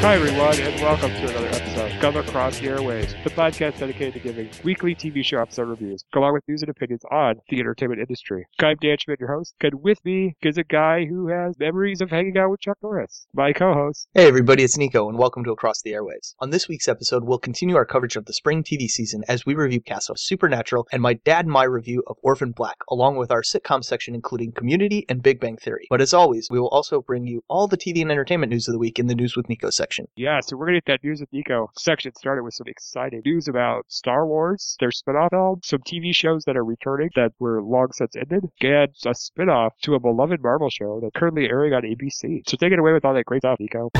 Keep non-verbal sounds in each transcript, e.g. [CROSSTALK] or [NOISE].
Hi, everyone, and welcome to another episode of Come Across the Airwaves, the podcast dedicated to giving weekly TV show episode reviews, along with news and opinions on the entertainment industry. I'm Dan Schmidt, your host, and with me is a guy who has memories of hanging out with Chuck Norris, my co-host. Hey everybody, it's Nico, and welcome to Across the Airwaves. On this week's episode, we'll continue our coverage of the spring TV season as we review casts of Supernatural and my dad and my review of Orphan Black, along with our sitcom section including Community and Big Bang Theory. But as always, we will also bring you all the TV and entertainment news of the week in the News with Nico section. Yeah, so we're gonna get that news with Nico section started with some exciting news about Star Wars, their spin-off film, some TV shows that are returning that were long since ended, and a spin-off to a beloved Marvel show that's currently airing on ABC. So take it away with all that great stuff, Nico.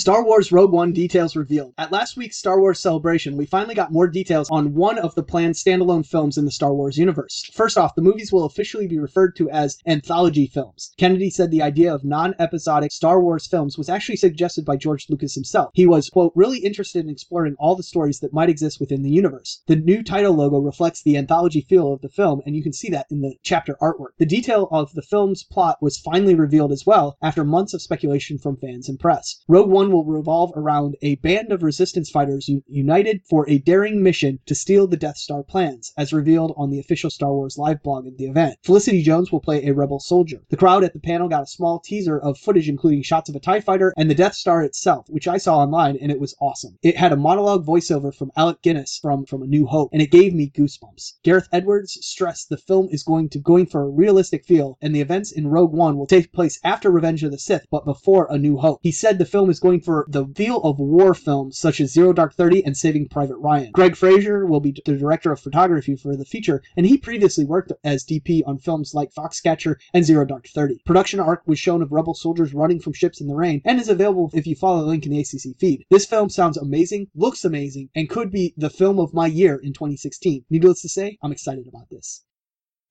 Star Wars Rogue One details revealed. At last week's Star Wars celebration, we finally got more details on one of the planned standalone films in the Star Wars universe. First off, the movies will officially be referred to as anthology films. Kennedy said the idea of non episodic Star Wars films was actually suggested by George Lucas himself. He was, quote, really interested in exploring all the stories that might exist within the universe. The new title logo reflects the anthology feel of the film, and you can see that in the chapter artwork. The detail of the film's plot was finally revealed as well after months of speculation from fans and press. Rogue One will revolve around a band of resistance fighters u- united for a daring mission to steal the Death Star plans, as revealed on the official Star Wars live blog of the event. Felicity Jones will play a rebel soldier. The crowd at the panel got a small teaser of footage including shots of a TIE fighter and the Death Star itself, which I saw online and it was awesome. It had a monologue voiceover from Alec Guinness from, from A New Hope, and it gave me goosebumps. Gareth Edwards stressed the film is going to going for a realistic feel, and the events in Rogue One will take place after Revenge of the Sith, but before A New Hope. He said the film is going for the feel of war films such as Zero Dark Thirty and Saving Private Ryan. Greig Fraser will be the director of photography for the feature, and he previously worked as DP on films like Foxcatcher and Zero Dark Thirty. Production arc was shown of rebel soldiers running from ships in the rain and is available if you follow the link in the ACC feed. This film sounds amazing, looks amazing, and could be the film of my year in 2016. Needless to say, I'm excited about this.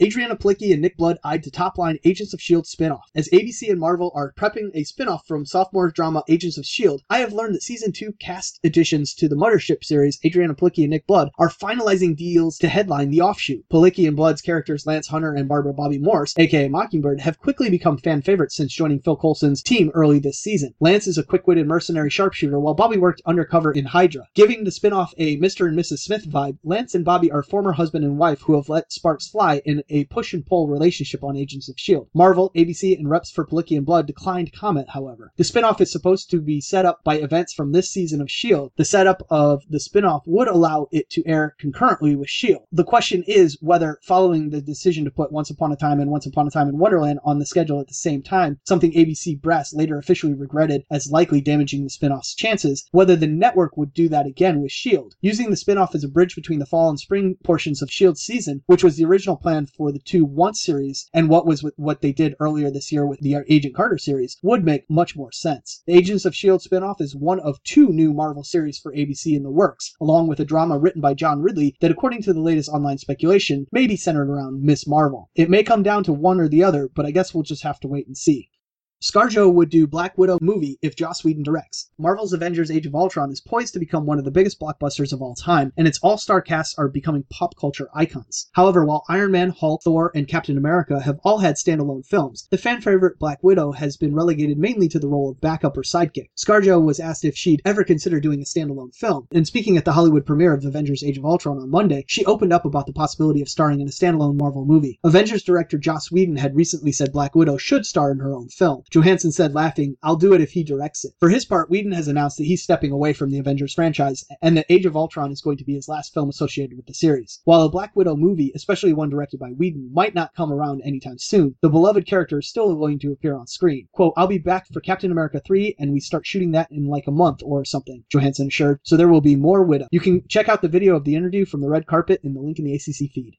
Adrianne Palicki and Nick Blood eyed to top-line Agents of S.H.I.E.L.D. spin-off. As ABC and Marvel are prepping a spin-off from sophomore drama Agents of S.H.I.E.L.D., I have learned that Season 2 cast additions to the Mothership series, Adrianne Palicki and Nick Blood, are finalizing deals to headline the offshoot. Palicki and Blood's characters Lance Hunter and Barbara Bobby Morse, aka Mockingbird, have quickly become fan favorites since joining Phil Coulson's team early this season. Lance is a quick-witted mercenary sharpshooter, while Bobby worked undercover in Hydra. Giving the spin-off a Mr. and Mrs. Smith vibe, Lance and Bobby are former husband and wife who have let sparks fly in a push and pull relationship on Agents of S.H.I.E.L.D. Marvel, ABC, and reps for Palicki and Blood declined comment, however. The spinoff is supposed to be set up by events from this season of S.H.I.E.L.D. The setup of the spinoff would allow it to air concurrently with S.H.I.E.L.D. The question is whether, following the decision to put Once Upon a Time and Once Upon a Time in Wonderland on the schedule at the same time, something ABC brass later officially regretted as likely damaging the spinoff's chances, whether the network would do that again with S.H.I.E.L.D. Using the spinoff as a bridge between the fall and spring portions of S.H.I.E.L.D. season, which was the original plan for the two once series and what was with what they did earlier this year with the Agent Carter series would make much more sense. The Agents of S.H.I.E.L.D. spinoff is one of two new Marvel series for ABC in the works, along with a drama written by John Ridley that, according to the latest online speculation, may be centered around Miss Marvel. It may come down to one or the other, but I guess we'll just have to wait and see. ScarJo would do Black Widow movie if Joss Whedon directs. Marvel's Avengers Age of Ultron is poised to become one of the biggest blockbusters of all time, and its all-star casts are becoming pop culture icons. However, while Iron Man, Hulk, Thor, and Captain America have all had standalone films, the fan favorite Black Widow has been relegated mainly to the role of backup or sidekick. ScarJo was asked if she'd ever consider doing a standalone film, and speaking at the Hollywood premiere of Avengers Age of Ultron on Monday, she opened up about the possibility of starring in a standalone Marvel movie. Avengers director Joss Whedon had recently said Black Widow should star in her own film. Johansson said, laughing, I'll do it if he directs it. For his part, Whedon has announced that he's stepping away from the Avengers franchise and that Age of Ultron is going to be his last film associated with the series. While a Black Widow movie, especially one directed by Whedon, might not come around anytime soon, the beloved character is still going to appear on screen. Quote, I'll be back for Captain America 3 and we start shooting that in like a month or something, Johansson assured, so there will be more Widow. You can check out the video of the interview from the red carpet in the link in the ACC feed.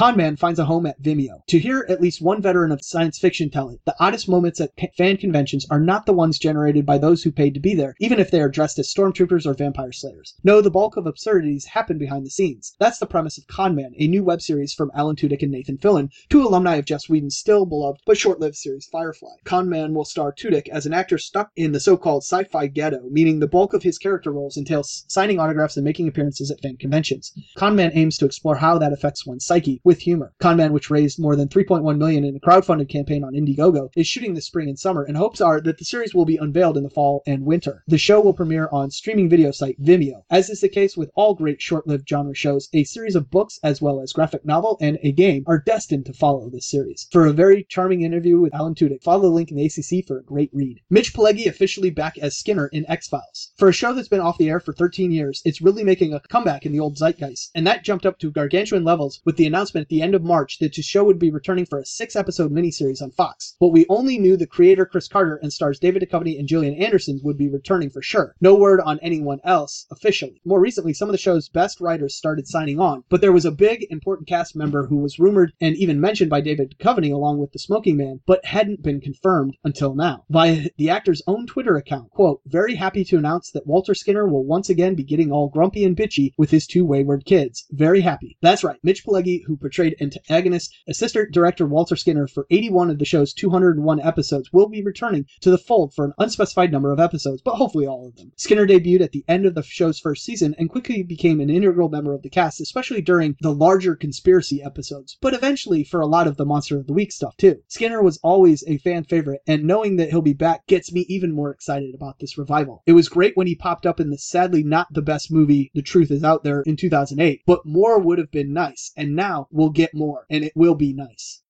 Conman finds a home at Vimeo. To hear at least one veteran of science fiction tell it, the oddest moments at fan conventions are not the ones generated by those who paid to be there, even if they are dressed as stormtroopers or vampire slayers. No, the bulk of absurdities happen behind the scenes. That's the premise of Conman, a new web series from Alan Tudyk and Nathan Fillion, two alumni of Joss Whedon's still beloved but short-lived series Firefly. Conman will star Tudyk as an actor stuck in the so-called sci-fi ghetto, meaning the bulk of his character roles entail signing autographs and making appearances at fan conventions. Conman aims to explore how that affects one's psyche with humor. Conman, which raised more than 3.1 million in a crowdfunded campaign on Indiegogo, is shooting this spring and summer, and hopes are that the series will be unveiled in the fall and winter. The show will premiere on streaming video site Vimeo. As is the case with all great short-lived genre shows, a series of books as well as graphic novel and a game are destined to follow this series. For a very charming interview with Alan Tudyk, follow the link in the ACC for a great read. Mitch Pileggi officially back as Skinner in X-Files. For a show that's been off the air for 13 years, it's really making a comeback in the old zeitgeist, and that jumped up to gargantuan levels with the announcement at the end of March that the show would be returning for a six-episode miniseries on Fox. But we only knew the creator Chris Carter and stars David Duchovny and Gillian Anderson would be returning for sure. No word on anyone else officially. More recently, some of the show's best writers started signing on, but there was a big important cast member who was rumored and even mentioned by David Duchovny along with the Smoking Man, but hadn't been confirmed until now. Via the actor's own Twitter account, quote, very happy to announce that Walter Skinner will once again be getting all grumpy and bitchy with his two wayward kids. Very happy. That's right, Mitch Pileggi, who portrayed antagonist assistant director Walter Skinner for 81 of the show's 201 episodes, will be returning to the fold for an unspecified number of episodes, but hopefully all of them. Skinner debuted at the end of the show's first season and quickly became an integral member of the cast, especially during the larger conspiracy episodes, but eventually for a lot of the Monster of the Week stuff too. Skinner was always a fan favorite, and knowing that he'll be back gets me even more excited about this revival. It was great when he popped up in the sadly not the best movie, The Truth Is Out There, in 2008, but more would have been nice, and now we'll get more, and it will be nice.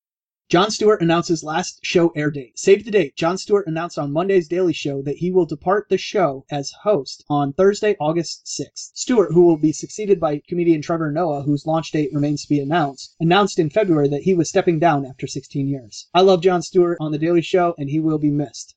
Jon Stewart announces last show air date. Save the date. Jon Stewart announced on Monday's Daily Show that he will depart the show as host on Thursday, August 6th. Stewart, who will be succeeded by comedian Trevor Noah, whose launch date remains to be announced, announced in February that he was stepping down after 16 years. I love Jon Stewart on The Daily Show, and he will be missed.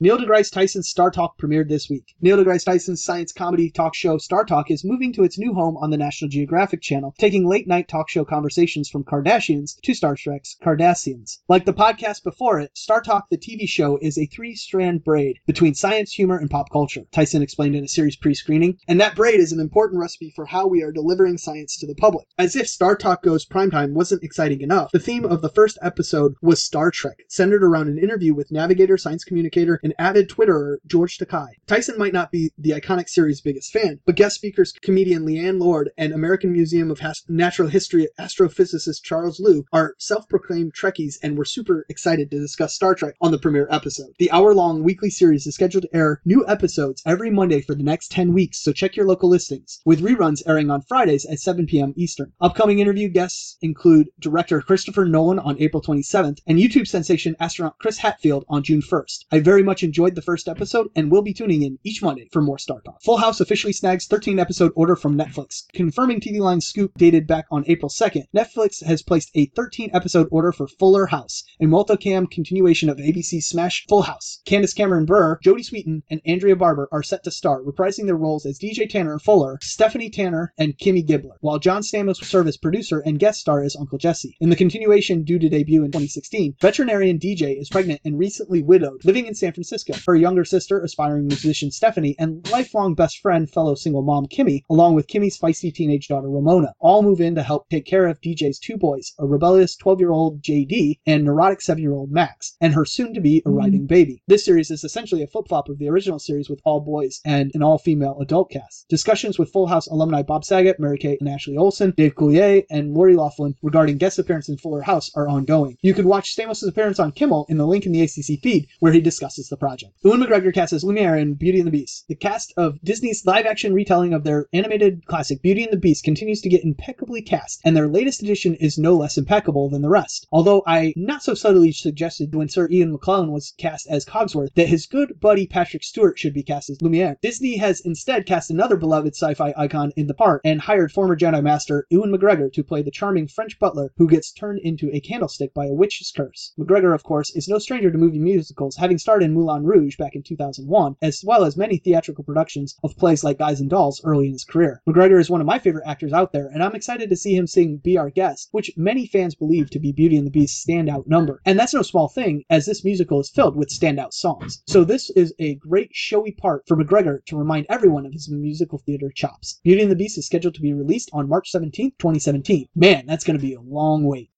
Neil deGrasse Tyson's Star Talk premiered this week. Neil deGrasse Tyson's science comedy talk show Star Talk is moving to its new home on the National Geographic Channel, taking late night talk show conversations from Kardashians to Star Trek's Cardassians. Like the podcast before it, Star Talk, the TV show, is a three strand braid between science, humor, and pop culture, Tyson explained in a series pre screening. And that braid is an important recipe for how we are delivering science to the public. As if Star Talk Goes Primetime wasn't exciting enough, the theme of the first episode was Star Trek, centered around an interview with navigator, science communicator, and avid Twitterer George Takei. Tyson might not be the iconic series' biggest fan, but guest speakers comedian Leighann Lord and American Museum of Natural History astrophysicist Charles Liu are self-proclaimed Trekkies and were super excited to discuss Star Trek on the premiere episode. The hour-long weekly series is scheduled to air new episodes every Monday for the next 10 weeks, so check your local listings, with reruns airing on Fridays at 7 p.m. Eastern. Upcoming interview guests include director Christopher Nolan on April 27th and YouTube sensation astronaut Chris Hadfield on June 1st. I very much enjoyed the first episode and will be tuning in each Monday for more Star Talk. Full House officially snags 13 episode order from Netflix, confirming TV Line's scoop dated back on April 2nd. Netflix has placed a 13 episode order for Fuller House, a multicam continuation of ABC's smash Full House. Candace Cameron Bure, Jodie Sweetin, and Andrea Barber are set to star, reprising their roles as DJ Tanner Fuller, Stephanie Tanner, and Kimmy Gibbler, while John Stamos will serve as producer and guest star as Uncle Jesse. In the continuation due to debut in 2016, veterinarian DJ is pregnant and recently widowed, living in San Francisco. Her younger sister, aspiring musician Stephanie, and lifelong best friend, fellow single mom Kimmy, along with Kimmy's feisty teenage daughter Ramona, all move in to help take care of DJ's two boys, a rebellious 12 year old JD and neurotic 7 year old Max, and her soon to be arriving mm-hmm. baby. This series is essentially a flip flop of the original series with all boys and an all female adult cast. Discussions with Full House alumni Bob Saget, Mary Kate and Ashley Olsen, Dave Coulier, and Lori Loughlin regarding guest appearances in Fuller House are ongoing. You could watch Stamos' appearance on Kimmel in the link in the ACC feed where he discusses the project. Ewan McGregor cast as Lumiere in Beauty and the Beast. The cast of Disney's live action retelling of their animated classic Beauty and the Beast continues to get impeccably cast, and their latest edition is no less impeccable than the rest. Although I not so subtly suggested when Sir Ian McKellen was cast as Cogsworth that his good buddy Patrick Stewart should be cast as Lumiere. Disney has instead cast another beloved sci-fi icon in the part and hired former Jedi Master Ewan McGregor to play the charming French butler who gets turned into a candlestick by a witch's curse. McGregor, of course, is no stranger to movie musicals, having starred in Moulin Rouge back in 2001, as well as many theatrical productions of plays like Guys and Dolls early in his career. McGregor is one of my favorite actors out there, and I'm excited to see him sing Be Our Guest, which many fans believe to be Beauty and the Beast's standout number. And that's no small thing, as this musical is filled with standout songs. So this is a great showy part for McGregor to remind everyone of his musical theater chops. Beauty and the Beast is scheduled to be released on March 17, 2017. Man, that's going to be a long wait.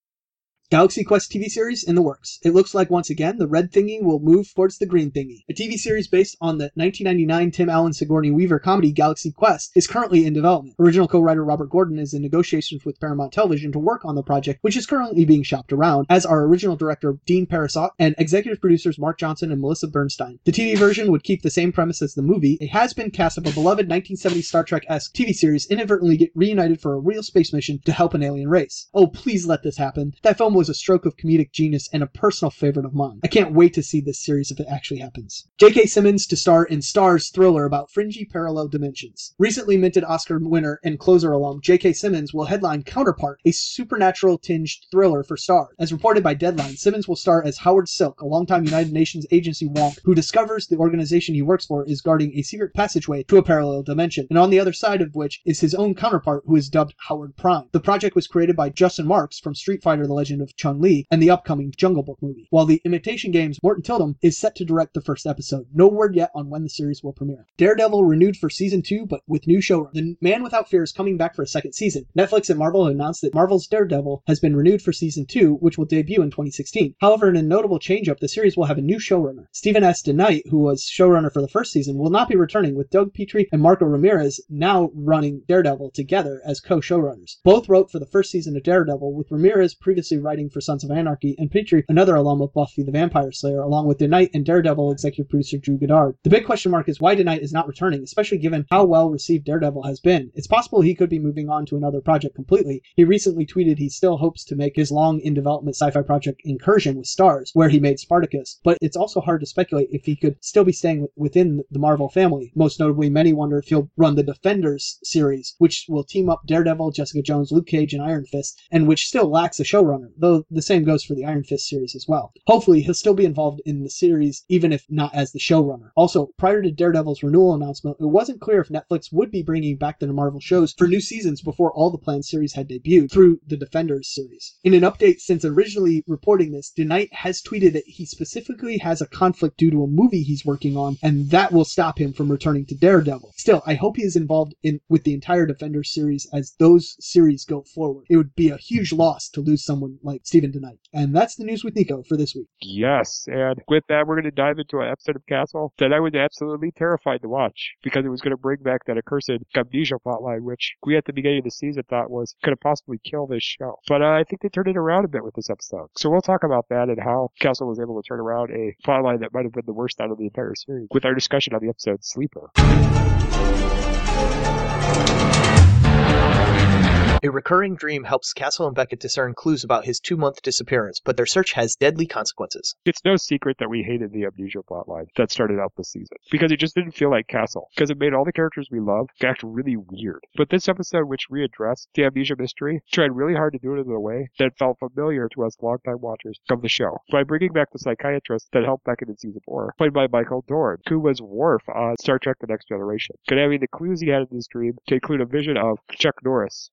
Galaxy Quest TV series in the works. It looks like once again the red thingy will move towards the green thingy. A TV series based on the 1999 Tim Allen Sigourney Weaver comedy Galaxy Quest is currently in development. Original co-writer Robert Gordon is in negotiations with Paramount Television to work on the project, which is currently being shopped around, as are original director Dean Parisot and executive producers Mark Johnson and Melissa Bernstein. The TV version would keep the same premise as the movie. A has-been cast of a beloved 1970s Star Trek-esque TV series inadvertently get reunited for a real space mission to help an alien race. Oh, please let this happen. That film was a stroke of comedic genius and a personal favorite of mine. I can't wait to see this series if it actually happens. J.K. Simmons to star in Starz thriller about fringy parallel dimensions. Recently minted Oscar winner and closer alum J.K. Simmons will headline Counterpart, a supernatural tinged thriller for Star. As reported by Deadline, Simmons will star as Howard Silk, a longtime United Nations agency wonk who discovers the organization he works for is guarding a secret passageway to a parallel dimension, and on the other side of which is his own counterpart who is dubbed Howard Prime. The project was created by Justin Marks from Street Fighter The Legend of Chun Li and the upcoming Jungle Book movie. While the Imitation Games Morten Tyldum is set to direct the first episode. No word yet on when the series will premiere. Daredevil renewed for season 2 but with new showrunner. The Man Without Fear is coming back for a second season. Netflix and Marvel announced that Marvel's Daredevil has been renewed for season 2, which will debut in 2016. However, in a notable change-up, the series will have a new showrunner. Stephen S. DeKnight, who was showrunner for the first season, will not be returning with Doug Petrie and Marco Ramirez now running Daredevil together as co-showrunners. Both wrote for the first season of Daredevil, with Ramirez previously writing for Sons of Anarchy and Petrie, another alum of Buffy the Vampire Slayer, along with DeKnight and Daredevil executive producer Drew Goddard. The big question mark is why DeKnight is not returning, especially given how well received Daredevil has been. It's possible he could be moving on to another project completely. He recently tweeted he still hopes to make his long in development sci-fi project Incursion with Starz, where he made Spartacus, but it's also hard to speculate if he could still be staying within the Marvel family. Most notably, many wonder if he'll run the Defenders series, which will team up Daredevil, Jessica Jones, Luke Cage, and Iron Fist, and which still lacks a showrunner, though the same goes for the Iron Fist series as well. Hopefully, he'll still be involved in the series, even if not as the showrunner. Also, prior to Daredevil's renewal announcement, it wasn't clear if Netflix would be bringing back the Marvel shows for new seasons before all the planned series had debuted through the Defenders series. In an update since originally reporting this, DeKnight has tweeted that he specifically has a conflict due to a movie he's working on, and that will stop him from returning to Daredevil. Still, I hope he is involved in with the entire Defenders series as those series go forward. It would be a huge loss to lose someone like Stephen DeKnight. And that's the news with Nico for this week. Yes, and with that, we're going to dive into an episode of Castle that I was absolutely terrified to watch because it was going to bring back that accursed amnesia plotline, which we at the beginning of the season thought was going to possibly kill this show. But uh, I think they turned it around a bit with this episode. So we'll talk about that and how Castle was able to turn around a plotline that might have been the worst out of the entire series with our discussion on the episode Sleeper. A recurring dream helps Castle and Beckett discern clues about his two month disappearance, but their search has deadly consequences. It's no secret that we hated the amnesia plotline that started out this season because it just didn't feel like Castle because it made all the characters we love act really weird. But this episode, which readdressed the amnesia mystery, tried really hard to do it in a way that felt familiar to us longtime watchers of the show by bringing back the psychiatrist that helped Beckett in season four, played by Michael Dorn, who was Worf on Star Trek: The Next Generation, could having the clues he had in his dream to include a vision of Chuck Norris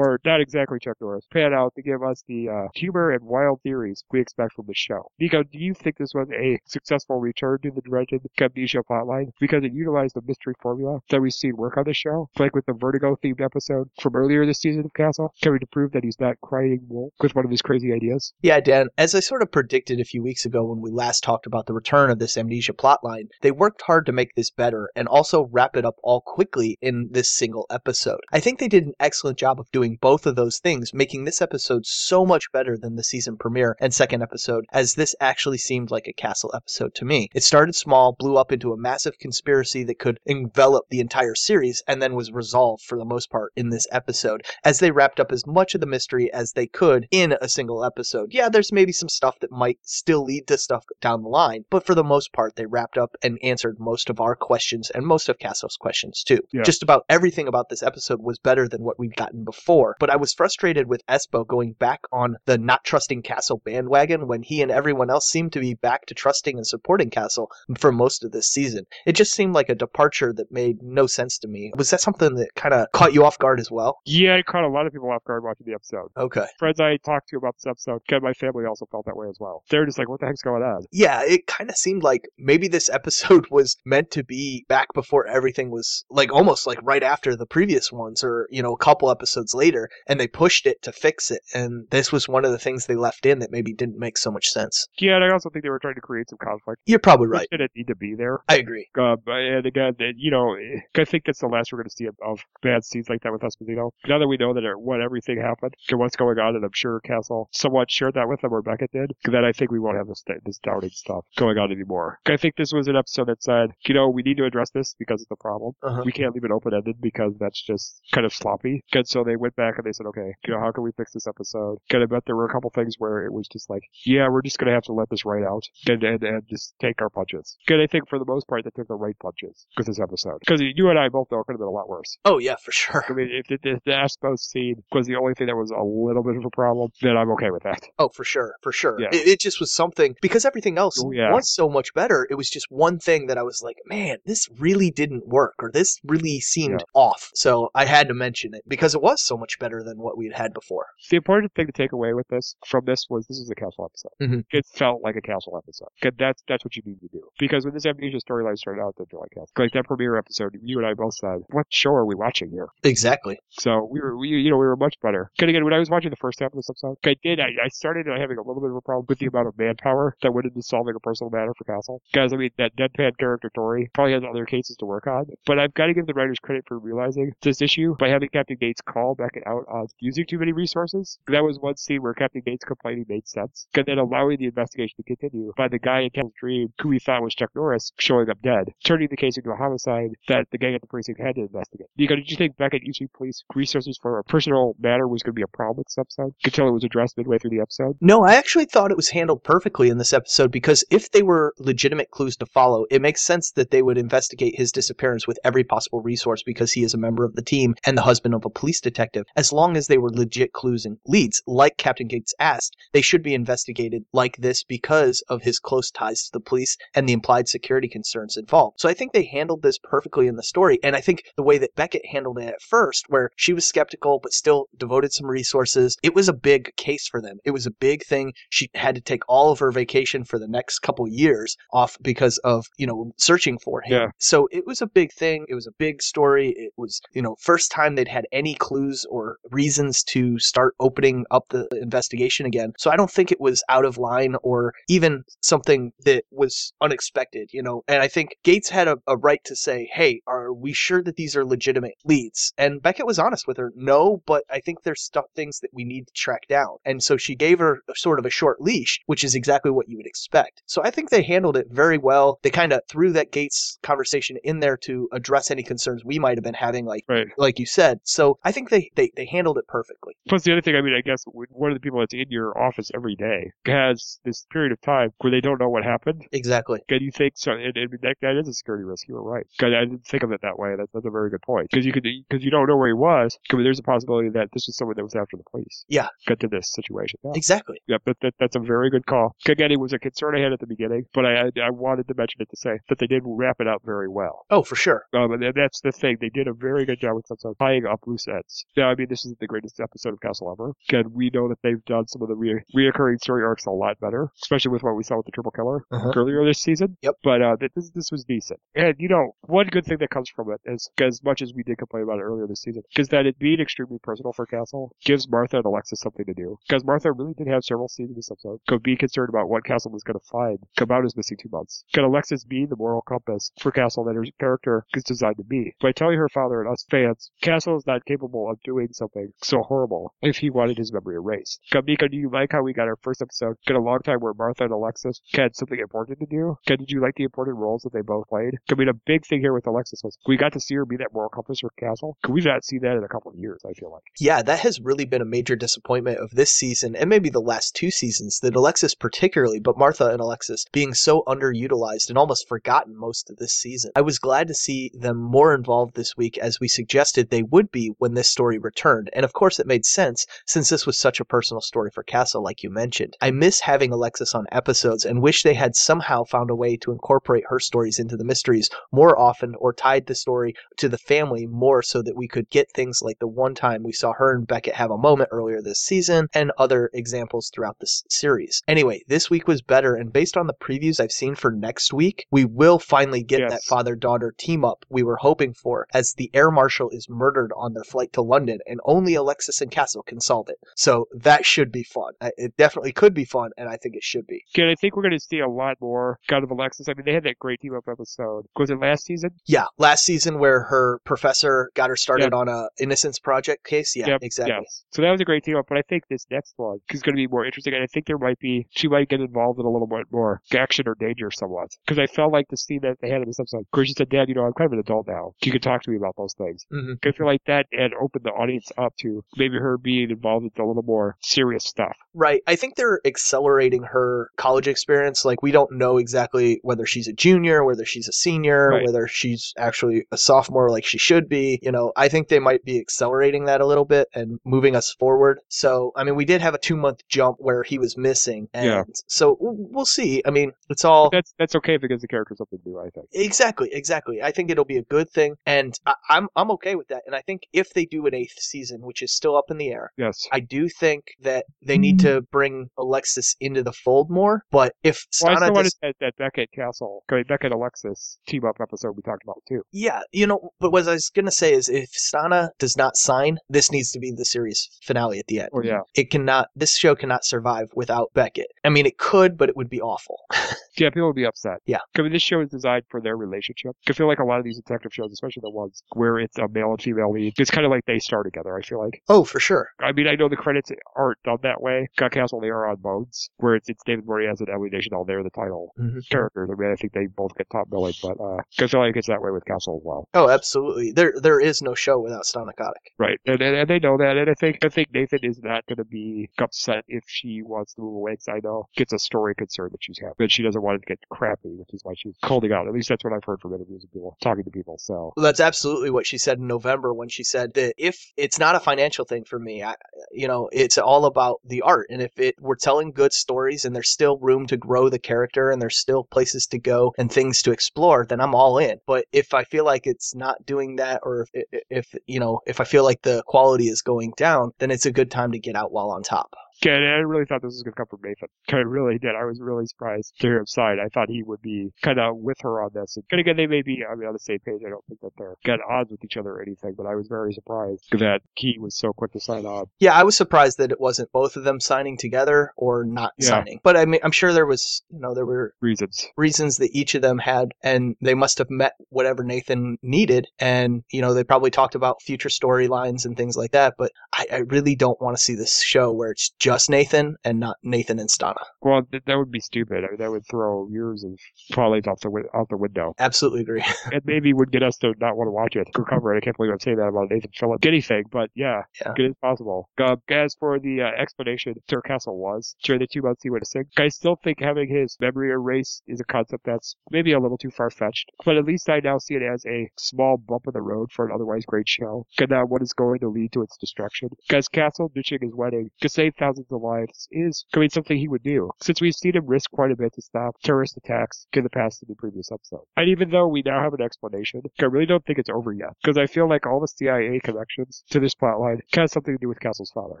not exactly Chuck Norris, pan out to give us the uh, humor and wild theories we expect from the show. Nico, do you think this was a successful return to the dreaded amnesia plotline because it utilized the mystery formula that we've seen work on the show, like with the Vertigo themed episode from earlier this season of Castle, coming to prove that he's not crying wolf with one of his crazy ideas? Yeah, Dan, as I sort of predicted a few weeks ago when we last talked about the return of this amnesia plotline, they worked hard to make this better and also wrap it up all quickly in this single episode. I think they did an excellent job of doing both of those things, making this episode so much better than the season premiere and second episode, as this actually seemed like a castle episode to me. It started small, blew up into a massive conspiracy that could envelop the entire series, and then was resolved for the most part in this episode, as they wrapped up as much of the mystery as they could in a single episode. Yeah, there's maybe some stuff that might still lead to stuff down the line, but for the most part, they wrapped up and answered most of our questions and most of Castle's questions too. Yeah. Just about everything about this episode was better than what we've gotten before more, but I was frustrated with Espo going back on the not trusting Castle bandwagon when he and everyone else seemed to be back to trusting and supporting Castle for most of this season. It just seemed like a departure that made no sense to me. Was that something that kind of caught you off guard as well? Yeah, it caught a lot of people off guard watching the episode. Okay. Friends I talked to about this episode, my family also felt that way as well. They're just like, what the heck's going on? Yeah, it kind of seemed like maybe this episode [LAUGHS] was meant to be back before everything was like almost like right after the previous ones or, you know, a couple episodes later and they pushed it to fix it. And this was one of the things they left in that maybe didn't make so much sense. Yeah, and I also think they were trying to create some conflict. You're probably right. didn't need to be there. I agree. Uh, and again, that, you know, I think that's the last we're going to see of, bad scenes like that with Esposito. Now that we know that it, what everything happened and what's going on, and I'm sure Castle somewhat shared that with them, or Beckett did, then I think we won't have this this doubting stuff going on anymore. I think this was an episode that said, you know, we need to address this because it's a problem. Uh-huh. We can't leave it open ended because that's just kind of sloppy. And so they went back and they said, okay, you know, how can we fix this episode? And I bet there were a couple things where it was just like, yeah, we're just going to have to let this right out and, and, and just take our punches. And I think for the most part, they took the right punches with this episode. Because you and I both know it could have been a lot worse. Oh, yeah, for sure. I mean, if the, the, the Espo scene was the only thing that was a little bit of a problem, then I'm okay with that. Oh, for sure, for sure. Yeah. It, it just was something because everything else Oh, yeah. was so much better. It was just one thing that I was like, man, this really didn't work, or this really seemed off. So I had to mention it because it was so much better than what we had had before. The important thing to take away with this from this was this was a castle episode. Mhm. It felt like a castle episode. 'Cause That's that's what you need to do. Because when this amnesia storyline started out, it felt like castle. Like that premiere episode, you and I both said, "What show are we watching here?" Exactly. So we were, we, you know, we were much better. And again, when I was watching the first half of this episode, I did, I, I started having a little bit of a problem with the amount of manpower that went into solving a personal matter for Castle. Guys, I mean, that deadpan character Tory probably has other cases to work on, but I've got to give the writers credit for realizing this issue by having Captain Gates call Beckett out on using too many resources. That was one scene where Captain Gates complaining made sense, and then allowing the investigation to continue by the guy in Castle's dream, who we thought was Chuck Norris, showing up dead, turning the case into a homicide that the gang at the precinct had to investigate. Because did you think Beckett using police resources for a personal matter was going to be a problem with this episode until it was addressed midway through the episode? No, I actually thought it was handled perfectly in this episode because if they were legitimate clues to follow, it makes sense that they would investigate his disappearance with every possible resource because he is a member of the team and the husband of a police detective. As long as they were legit clues and leads, like Captain Gates asked, they should be investigated like this because of his close ties to the police and the implied security concerns involved. So I think they handled this perfectly in the story, and I think the way that Beckett handled it at first, where she was skeptical but still devoted some resources, it was a big case for them. It was a big thing. She had to take all of her vacation for the next couple years off because of, you know, searching for him. Yeah. So it was a big thing. It was a big story. It was, you know, first time they'd had any clues or reasons to start opening up the investigation again. So I don't think it was out of line or even something that was unexpected, you know. And I think Gates had a, a right to say, hey, are we sure that these are legitimate leads? And Beckett was honest with her, no, but I think there's stuff, things that we need to track down. And so she gave her a, sort of a short leash, which is exactly what you would expect. So I think they handled it very well. They kind of threw that Gates conversation in there to address any concerns we might have been having, like Right. like you said. So I think they, they, they handled it perfectly. Plus, the other thing, I mean, I guess one of the people that's in your office every day has this period of time where they don't know what happened. Exactly. And you think so? And, and that, that is a security risk. You were right. I didn't think of it that way. That's, that's a very good point. Because you could, because you don't know where he was. 'cause there's a possibility that this was someone that was after the police. Yeah. Got to this situation. Yeah. Exactly. Yeah, that, that, that's a very good call. Again, it was a concern I had at the beginning, but I, I I wanted to mention it to say that they did wrap it up very well. Oh, for sure. Um, and that's the thing. They did a very good job with tying up loose ends. Now, I mean, this isn't the greatest episode of Castle ever. Again, we know that they've done some of the re- reoccurring story arcs a lot better, especially with what we saw with the Triple Killer Uh-huh. earlier this season. Yep. But uh, this this was decent. And you know, one good thing that comes from it is as much as we did complain about it earlier this season, is that it being extremely personal for Castle gives Martha and Alexis something to do. Because Martha really did have several scenes in this episode. Could be concerned about what Castle was going to find. Come out is missing two months. Can Alexis be the moral compass for Castle that her character is designed to be? By telling her father and us fans, Castle is not capable of doing something so horrible if he wanted his memory erased. Kamika, do you like how we got our first episode? Get a long time where Martha and Alexis had something important to do? Ken, did you like the important roles that they both played? I mean, a big thing here with Alexis was we got to see her be that moral compass for Castle. Could we not see that in a couple of years? I feel like. Yeah, that has really been a major disappointment of this season and maybe the last two seasons. That Alexis, particularly, but Martha and Alexis being so underutilized and almost forgotten most of this season. I was glad to see them more involved this week, as we suggested they would be when this story returned. And of course, it made sense since this was such a personal story for Castle, like you mentioned. I miss having Alexis on episodes and wish they had somehow found a way to incorporate her stories into the mysteries more often or tied the story to the family more so that we could get things like the one time we saw her and Beckett have a moment earlier this season and other examples throughout this series. Anyway, this week was better, and based on the previews I've seen for next week, we will finally get Yes. that father daughter team up we were hoping for as the air marshal is murdered on their flight to London and only Alexis and Castle can solve it. So that should be fun. It definitely could be fun, and I think it should be. Again, I think we're going to see a lot more out of Alexis. I mean, they had that great team up episode. Was it last season? Yeah, last season where her professor got her started Yep. on a Innocence Project case. Yeah, Yep, exactly. Yes. So that was a great team up, but I think this next one is going to be more interesting, and I think there might be she might get involved in a little bit more action or danger somewhat. Because I felt like the scene that they had in this episode, where she said, "Dad, you know, I'm kind of an adult now. You can talk to me about those things." hmm I feel like that and opened the audience up to maybe her being involved with a little more serious stuff. Right. I think they're accelerating her college experience. Like, we don't know exactly whether she's a junior, whether she's a senior, Right. whether she's actually a sophomore like she should be. You know, I think they might be accelerating that a little bit and moving us forward. So, I mean, we did have a two month jump where he was missing. And Yeah. so we'll see. I mean, it's all. That's that's okay if it gives the character something new. I think. Exactly, exactly. I think it'll be a good thing, and I, I'm I'm okay with that. And I think if they do an eighth season, which is still up in the air, Yes. I do think that they need hmm. to bring Alexis into the fold more. But if Well, I Stana still want does, to that, that Beckett Castle, I mean, Beckett Alexis team up episode we talked about too. yeah, you know, but what I was gonna say is if Stana does not sign, this needs to be the series finale at the end. Oh yeah. It cannot. This show cannot survive without Beckett. I mean, it could, but it would be awful. [LAUGHS] Yeah, people would be upset. Yeah. I mean, this show is designed for their relationship. I feel like a lot of these detective shows, especially the ones where it's a male and female lead, it's kind of like they star together, I feel like. oh, for sure. I mean, I know the credits aren't done that way. Got Castle, they are on Bones, where it's, it's David Boreanaz and Emily Deschanel. They're the title Mhm. characters. I mean, I think they both get top billing, but uh, I feel like it's that way with Castle as well. Oh, absolutely. There there is no show without Stana Katic. Right, and, and, and they know that, and I think I think Nathan is not going to be upset if she wants to move away. Because I know it's a story concern that she's having, but she doesn't want it to get crappy, which is why she's holding out. At least that's what I've heard from interviews and people talking to people. So Well, that's absolutely what she said in November when she said that if it's not a financial thing for me, I, you know, it's all about the art. And if it we're telling good stories and there's still room to grow the character and there's still places to go and things to explore, then I'm all in. But if I feel like it's not doing that, or if, if you know, if I feel like the quality is going down, then it's a good time to get out while on top. And I really thought this was going to come from Nathan. [LAUGHS] I really did. I was really surprised to hear him side. I thought he would be kind of with her on this. And again, they may be I mean, on the same page. I don't think that they're at odds with each other or anything, but I was very surprised that he was so quick to sign on. Yeah, I was surprised that it wasn't both of them signing together or not Yeah. signing. But I mean, I'm sure there was, you know, there were Reasons. reasons that each of them had and they must have met whatever Nathan needed and you know they probably talked about future storylines and things like that but I, I really don't want to see this show where it's just Nathan and not Nathan and Stana Well, th- that would be stupid. I mean, that would throw years of product out the wi- out the window, absolutely agree [LAUGHS] and maybe would get us to not want to watch it, recover it. I can't believe I'm saying that about Nathan Fillion. Anything, but yeah, Yeah. as possible. Uh, as for the uh, explanation, Sir Castle was during the two months he went to sing. I still think having his memory erased is a concept that's maybe a little too far fetched, but at least I now see it as a small bump in the road for an otherwise great show. And now what is going to lead to its destruction? Because Castle ditching his wedding to save thousands of lives is, I mean, something he would do, since we've seen him risk quite a bit to stop terrorist attacks in the past in the previous episode. And even though we now have an explanation, I really don't think it's over yet, because I feel like all the CIA connections to this plotline has something to do with Castle's father.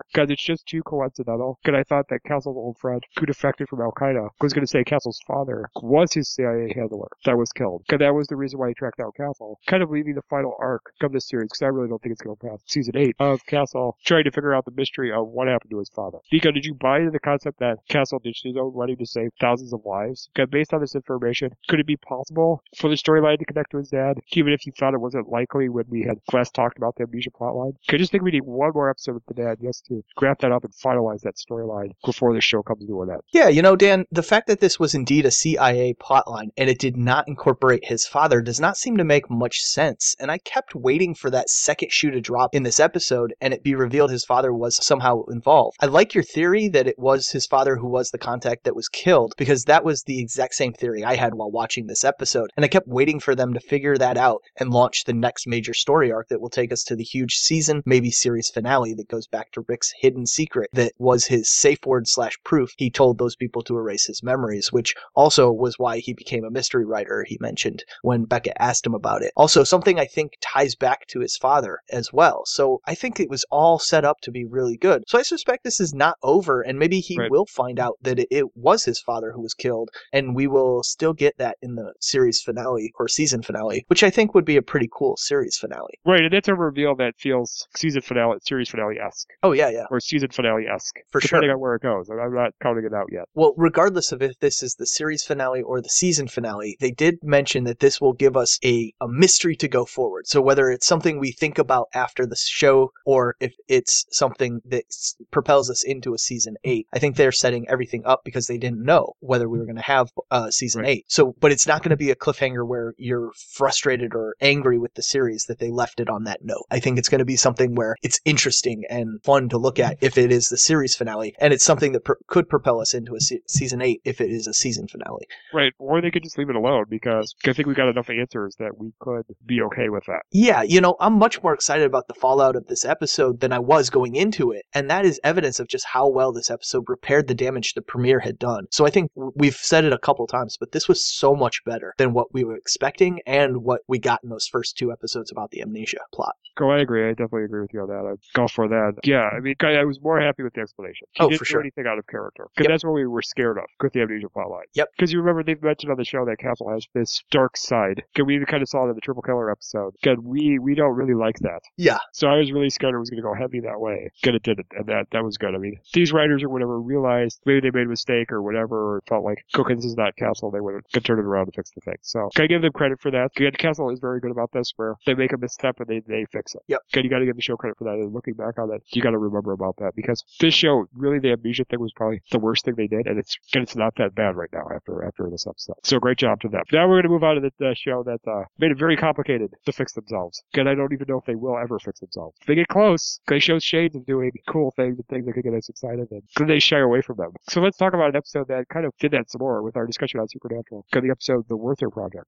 Because it's just too coincidental. Because I thought that Castle's old friend, who defected from Al Qaeda, was going to say Castle's father was his CIA handler that was killed. Because that was the reason why he tracked down Castle, kind of leaving the final arc of this series. Because I really don't think it's going to pass season eight of Castle trying to figure out the mystery of what happened to his father. Because did you buy into the concept that Castle ditched his own wedding to save thousands of lives? Because based on this information, could it be possible for the storyline to connect to his dad, even if you thought it wasn't likely when we had last talked about the amnesia plotline? I just think we need one more episode with the dad just to wrap that up and finalize that storyline before the show comes to an end. yeah you know Dan the fact that this was indeed a CIA plotline and it did not incorporate his father does not seem to make much sense and I kept waiting for that second shoe to drop in this episode and it be revealed his father was somehow involved I like your theory that it was his father who was the contact that was killed because that was the exact same theory I had while watching this episode. And I kept waiting for them to figure that out and launch the next major story arc that will take us to the huge season, maybe series finale that goes back to Rick's hidden secret that was his safe word slash proof he told those people to erase his memories, which also was why he became a mystery writer, he mentioned when Becca asked him about it. Also, something I think ties back to his father as well. So I think it was all set up to be really good. So I suspect this is not over, and maybe he Right. will find out that it, it was his father who was killed, and we will still get that in the series finale or season finale, which I think would be a pretty cool series finale. Right, and that's a reveal that feels season finale, series finale esque, Oh, yeah, yeah. or season finale esque, For depending sure. on where it goes. I'm not counting it out yet. Well, regardless of if this is the series finale or the season finale, they did mention that this will give us a, a mystery to go forward. So whether it's something we think about after the show or if it's something that propels us into a season eight, I think they're setting everything up because they didn't know whether we were going to have uh, season Right. eight. So, but it's not going to be a cliffhanger where you're frustrated or angry with the series that they left it on that note. I think it's going to be something where it's interesting and fun to look at if it is the series finale, and it's something that pr- could propel us into a se- season eight if it is a season finale. Right, or they could just leave it alone because I think we got enough answers that we could be okay with that. Yeah, you know, I'm much more excited about the fallout of this episode than I was going into it, and that is evidence of just how well this episode repaired the damage the premiere had done. So I think we've said it a couple times, but this was so much better than what we were expecting and what we got in those first two episodes about the amnesia plot. Go, I agree. I definitely agree with you on that. I'd go for that. Yeah, I mean, I I was more happy with the explanation. He Oh, didn't for do sure. anything out of character. Because Yep. that's what we were scared of with the amnesia plotline. Yep. Because you remember they've mentioned on the show that Castle has this dark side. 'Cause we kind of saw it in the Triple Killer episode. 'Cause we we don't really like that. Yeah, So I was really scared it was going to go heavy that way. Good, it didn't, and that that was good. I mean, these writers or whatever realized maybe they made a mistake or whatever, or felt like, this is not Castle. They would have turned it around and fix the thing. So can I give them credit for that? Good, Castle is very good about this, where they make a misstep and they they fix it. Yep. Okay, you got to give the show credit for that. And looking back on that, you got to remember about that because this show, really, the amnesia thing was probably the worst thing they did, and it's and it's not that bad right now after after this episode. So great job to them. Now we're going to move on to the uh, show that uh, made it very complicated to fix themselves. And I don't even know if they will ever fix themselves. If they get close, they show shades of doing cool things and things that could get us excited, and they shy away from them. So let's talk about an episode that kind of did that some more with our discussion on Supernatural. The episode The Werther Project.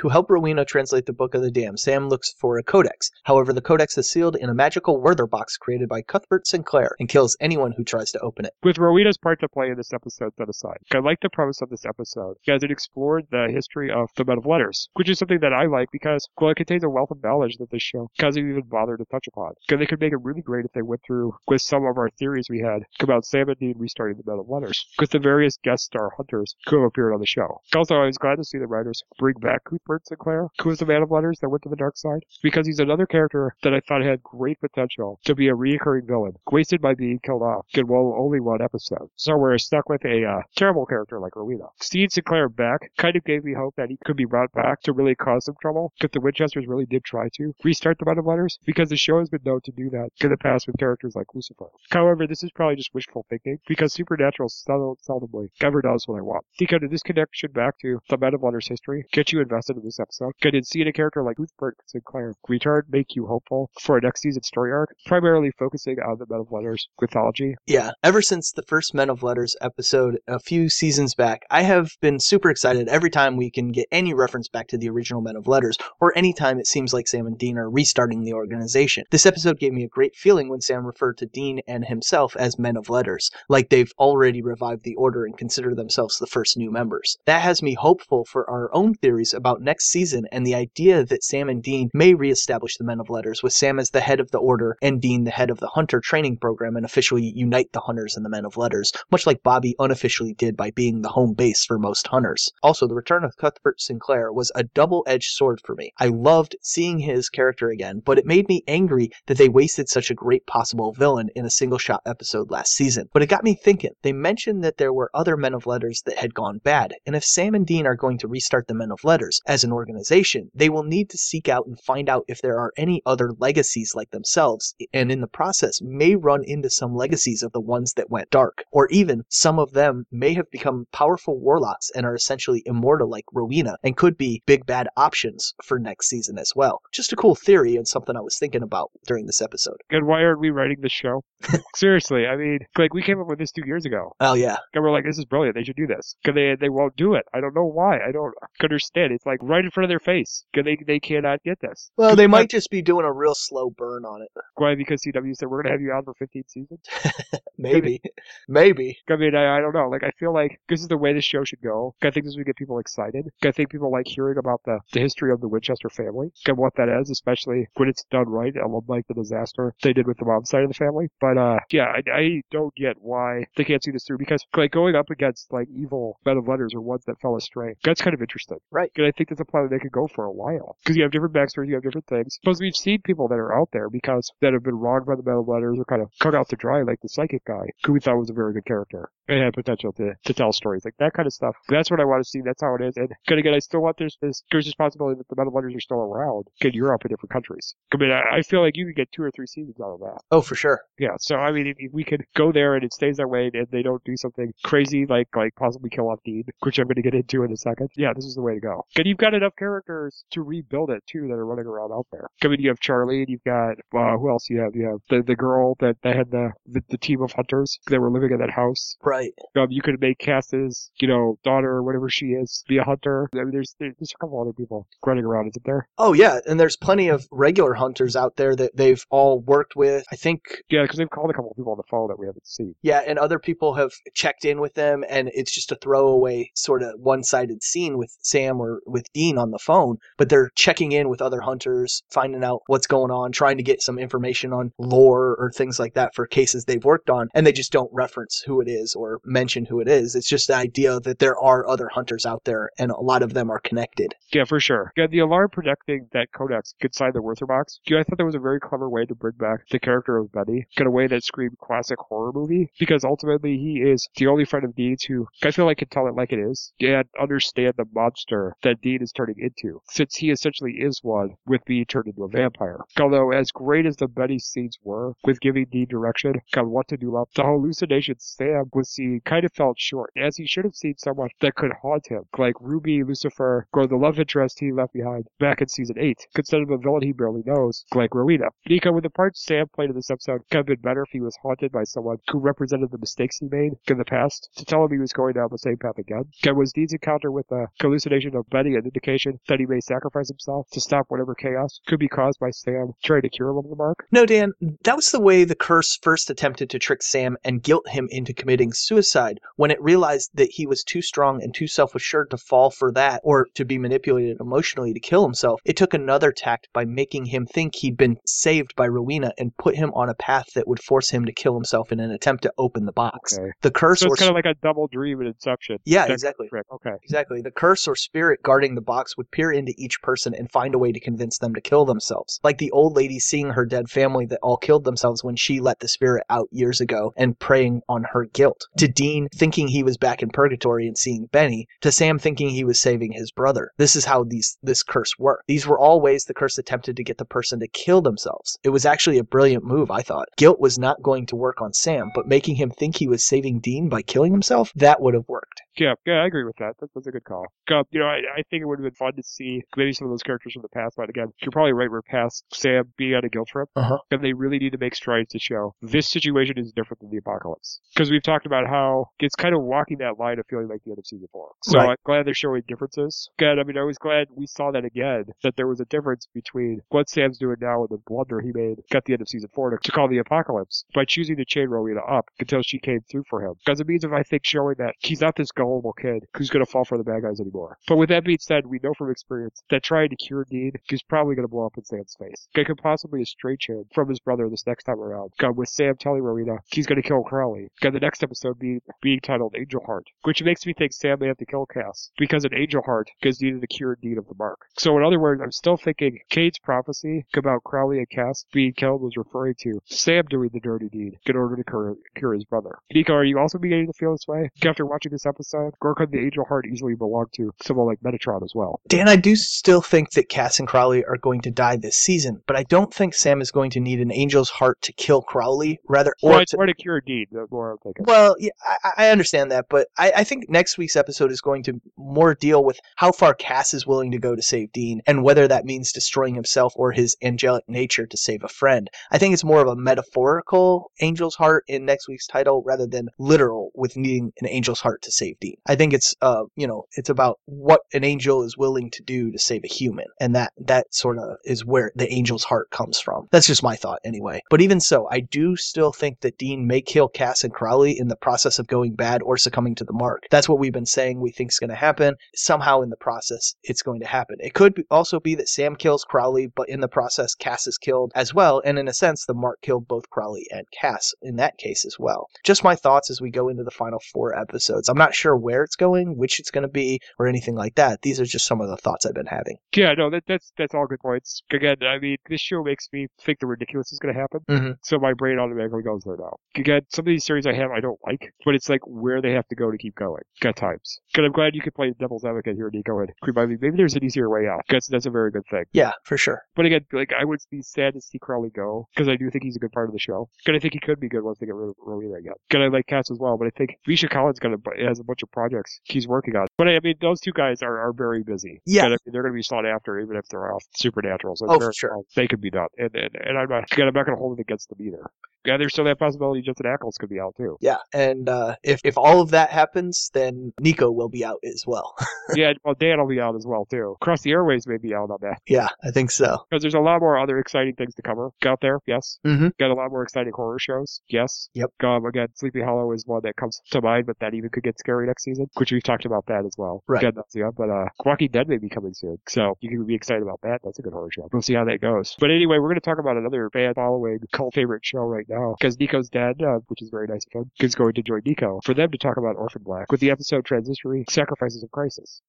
To help Rowena translate the Book of the Damned, Sam looks for a codex. However, the codex is sealed in a magical Werther box created by Cuthbert Sinclair and kills anyone who tries to open it. With Rowena's part to play in this episode set aside, I like the premise of this episode because it explored the history of the Men of Letters, which is something that I like because, well, it contains a wealth of knowledge that this show doesn't even bother to touch upon. Because they could make it really great if they went through with some of our theories we had about Sam and Dean restarting the Men of Letters, with the various guest star hunters who have appeared on the show. Also, I was glad to see the writers bring back Cuthbert Sinclair, who was the Man of Letters that went to the dark side, because he's another character that I thought had great potential to be a recurring villain, wasted by being killed off in well only one episode. So we're stuck with a uh, terrible character like Rowena. Seeing Sinclair back kind of gave me hope that he could be brought back to really cause some trouble, because the Winchesters really did try to restart the Men of Letters, because the show has been known to do that in the past with characters like Lucifer. However, this is probably just wishful thinking, because Supernatural sel- seldomly ever does what I want. Because this connection back to the Men of Letters history gets you invested in this episode, because seeing a character like Cuthbert Sinclair return make you hopeful for a next season story arc, primarily focusing on the Men of Letters mythology. Yeah, ever since the first Men of Letters episode a few seasons back, I have been super excited every time we can get any reference back to the original Men of Letters, or any time it seems like Sam and Dean are restarting the organization. This episode gave me a great feeling when Sam referred to Dean and himself as Men of Letters, like they've already revived the Order and consider themselves the first new members. That has me hopeful for our own theories about next season and the idea that Sam and Dean may reestablish the Men of Letters, with Sam as the head of the Order and Dean the head of the Hunter training program and officially unite the Hunters and the Men of Letters, much like Bobby unofficially did by being the home base for most Hunters. Also, the return of Cuthbert Sinclair was a double edged sword for me. I loved seeing his character again, but it made me angry that they wasted such a great possible villain in a single shot episode last season. But it got me thinking. They mentioned that there were other Men of Letters that had gone bad, and if Sam and Dean are going to restart the Men of Letters, as as an organization, they will need to seek out and find out if there are any other legacies like themselves, and in the process may run into some legacies of the ones that went dark. Or even some of them may have become powerful warlocks and are essentially immortal like Rowena and could be big bad options for next season as well. Just a cool theory and something I was thinking about during this episode. And why aren't we writing this show? [LAUGHS] Seriously, I mean, like we came up with this two years ago. Oh yeah. And we're like, this is brilliant. They should do this. Cause they they won't do it. I don't know why. I don't understand. It's like right in front of their face. They they cannot get this. Well, they might just be doing a real slow burn on it. Why? Because CW said we're gonna have you on for 15 seasons. [LAUGHS] Maybe. Maybe. I mean, I, I don't know. Like, I feel like this is the way the show should go. I think this would get people excited. I think people like hearing about the, the history of the Winchester family and what that is, especially when it's done right, I love like the disaster they did with the mom side of the family. But, uh, yeah, I, I don't get why they can't see this through because, like, going up against, like, evil men of letters or ones that fell astray, that's kind of interesting. Right. And I think that's a plan that they could go for a while. Because you have different backstories, you have different things. Plus, we've seen people that are out there because that have been wronged by the Men of Letters or kind of cut out to dry, like the psychic guy, who we thought was a very good character and had potential to, to tell stories like that kind of stuff. That's what I want to see. That's how it is. And good again, I still want there's this there's this possibility that the Men of Letters are still around in Europe and different countries. I mean, I, I feel like you could get two or three seasons out of that. Oh, for sure. Yeah. So I mean, if, if we could go there and it stays that way, and they don't do something crazy like like possibly kill off Dean, which I'm going to get into in a second. Yeah, this is the way to go. And you've got enough characters to rebuild it too that are running around out there. I mean, you have Charlie, and you've got uh, who else? You have you have the the girl that, that had the, the the team of hunters that were living in that house. Right. Um, you could make Cass's, you know, daughter or whatever she is be a hunter. I mean, there's there's a couple other people running around, isn't there? Oh yeah, and there's plenty of regular hunters out there that they've all worked with. I think Yeah, because they've called a couple of people on the phone that we haven't seen. yeah, and other people have checked in with them and it's just a throwaway sort of one-sided scene with Sam or with Dean on the phone, but they're checking in with other hunters, finding out what's going on, trying to get some information on lore or things like that for cases they've worked on, and they just don't reference who it is or mention who it is. It's just the idea that there are other hunters out there and a lot of them are connected. Yeah, for sure. Yeah, the alarm protecting that Codex inside the Werther box. Yeah, I thought that was a very clever way to bring back the character of Benny in a way that screamed classic horror movie because ultimately he is the only friend of Dean's who I feel like can tell it like it is and understand the monster that Dean is turning into since he essentially is one with being turned into a vampire. Although as great as the Benny scenes were with giving Dean direction on what to do up, the hallucinations Sam was seeing kind of felt short as he should have seen someone that could haunt him like Ruby, Lucifer, or the love interest he left behind back in season 8 instead of a villain he barely knows like Rowena. Nico, with the part Sam played in this episode, could have been better if he was haunted by someone who represented the mistakes he made in the past to tell him he was going down the same path again. And was Dean's encounter with the hallucination of Benny an indication that he may sacrifice himself to stop whatever chaos could be caused by Sam trying to cure him of the mark? No, Dan, that was the way the curse first attempted to trick Sam and guilt him into committing suicide when it realized that he was too strong and too self assured to fall for that or to be manipulated emotionally to kill himself. It took another tact by making him think he'd been saved by Rowena and put him on a path that would force him to kill himself in an attempt to open the box. Okay. The curse So or it's kind of like a double dream in Inception. Yeah, exactly. trick. Okay. Exactly. The curse or spirit guarding the box would peer into each person and find a way to convince them to kill themselves. Like the old lady seeing her dead family that all killed themselves when she let the spirit out years ago and preying on her guilt. To Dean thinking he was back in purgatory and seeing Benny. To Sam thinking he was saving his brother. This is how these this curse worked. These were all ways the curse attempted to get the person to kill themselves. It was actually a brilliant move, I thought. Guilt was not going to work on Sam, but making him think he was saving Dean by killing himself, that would have worked. Yeah, yeah, I agree with that. That was a good call. Um, you know, I, I think it would have been fun to see maybe some of those characters from the past, but again, you're probably right. We're past Sam being on a guilt trip, Uh-huh. and they really need to make strides to show this situation is different than the apocalypse. Because we've talked about how it's kind of walking that line of feeling like the end of season four. So Right. I'm glad they're showing differences. Good. I mean, I was glad we saw that again, that there was a difference between what Sam's doing now and the blunder he made at the end of season four to, to call the apocalypse by choosing to chain Rowena up until she came through for him. Because it means, if I think, showing that he's not this gullible kid who's going to fall for the bad guys anymore. But with that being said, we know from experience that trying to cure Dean is probably going to blow up in Sam's face. It could possibly estrange him from his brother this next time around. God, with Sam telling Rowena he's going to kill Crowley. God, the next episode being, being titled Angel Heart, which makes me think Sam may have to kill Cass because an Angel Heart gives Dean the cure Dean of the mark. So in other words, I'm still thinking Kate's prophecy about Crowley and Cass being killed was referring to Sam doing the dirty deed in order to cure, cure his brother. Nico, are you also beginning to feel this way after watching this episode? Or could the Angel Heart easily belong to someone like Metatron as well. Dan, I do still think that Cass and Crowley are going to die this season, but I don't think Sam is going to need an angel's heart to kill Crowley. Rather, or Or to, more to cure Dean. The more Well, yeah, I, I understand that, but I, I think next week's episode is going to more deal with how far Cass is willing to go to save Dean, and whether that means destroying himself or his angelic nature to save a friend. I think it's more of a metaphorical angel's heart in next week's title rather than literal with needing an angel's heart to save Dean. I think it's uh, you know, it's about what an angel is willing to do to save a human, and that that sort of is where the angel's heart comes from. That's just my thought anyway. But even so, I do still think that Dean may kill Cass and Crowley in the process of going bad or succumbing to the mark. That's what we've been saying we think is going to happen. Somehow in the process, it's going to happen. It could also be that Sam kills Crowley, but in the process, Cass is killed as well. And in a sense, the mark killed both Crowley and Cass in that case as well. Just my thoughts as we go into the final four episodes. I'm not sure where it's going, which it's going to be, or anything like that. These are just some of the thoughts I've been having. Yeah, no, that, that's that's all good points. Again, I mean, this show makes me think the ridiculous is going to happen, Mhm. so my brain automatically goes there now. Again, some of these series I have I don't like, but it's like where they have to go to keep going. At times, because I'm glad you could play devil's advocate here, Nico, and remind me maybe there's an easier way out. Because that's a very good thing. Yeah, for sure. But again, like I would be sad to see Crowley go because I do think he's a good part of the show. Because I think he could be good once they get rid of Rowena again. Because I like Cass as well, but I think Misha Collins got a, has a bunch of projects he's working on. But I mean, those two guys are, are very busy. Yeah. And, I mean, they're going to be sought after even if they're off Supernatural. So Oh, for very sure. they could be done. And and, and I'm not again, [LAUGHS] I'm not going to hold it against them either. Yeah, there's still that possibility Jensen Ackles could be out too. Yeah, and uh, if if all of that happens, then Nico will be out as well. [LAUGHS] yeah, well, Dan will be out as well too. Across the Airwaves may be out on that yeah, I think so. because there's a lot more other exciting things to cover out there. Yes. Mhm. Got a lot more exciting horror shows. Yes. Yep. Um, again, Sleepy Hollow is one that comes to mind, but that even could get scary next season, which we've talked about that as well. Right. Again, that's the but uh, Walking Dead may be coming soon, so you can be excited about that. That's a good horror show. We'll see how that goes. But anyway, we're going to talk about another fan following cult favorite show right now because Nico's dad, uh, which is very nice of him. Is going to join Nico for them to talk about Orphan Black with the episode Transitory Sacrifices of Crisis.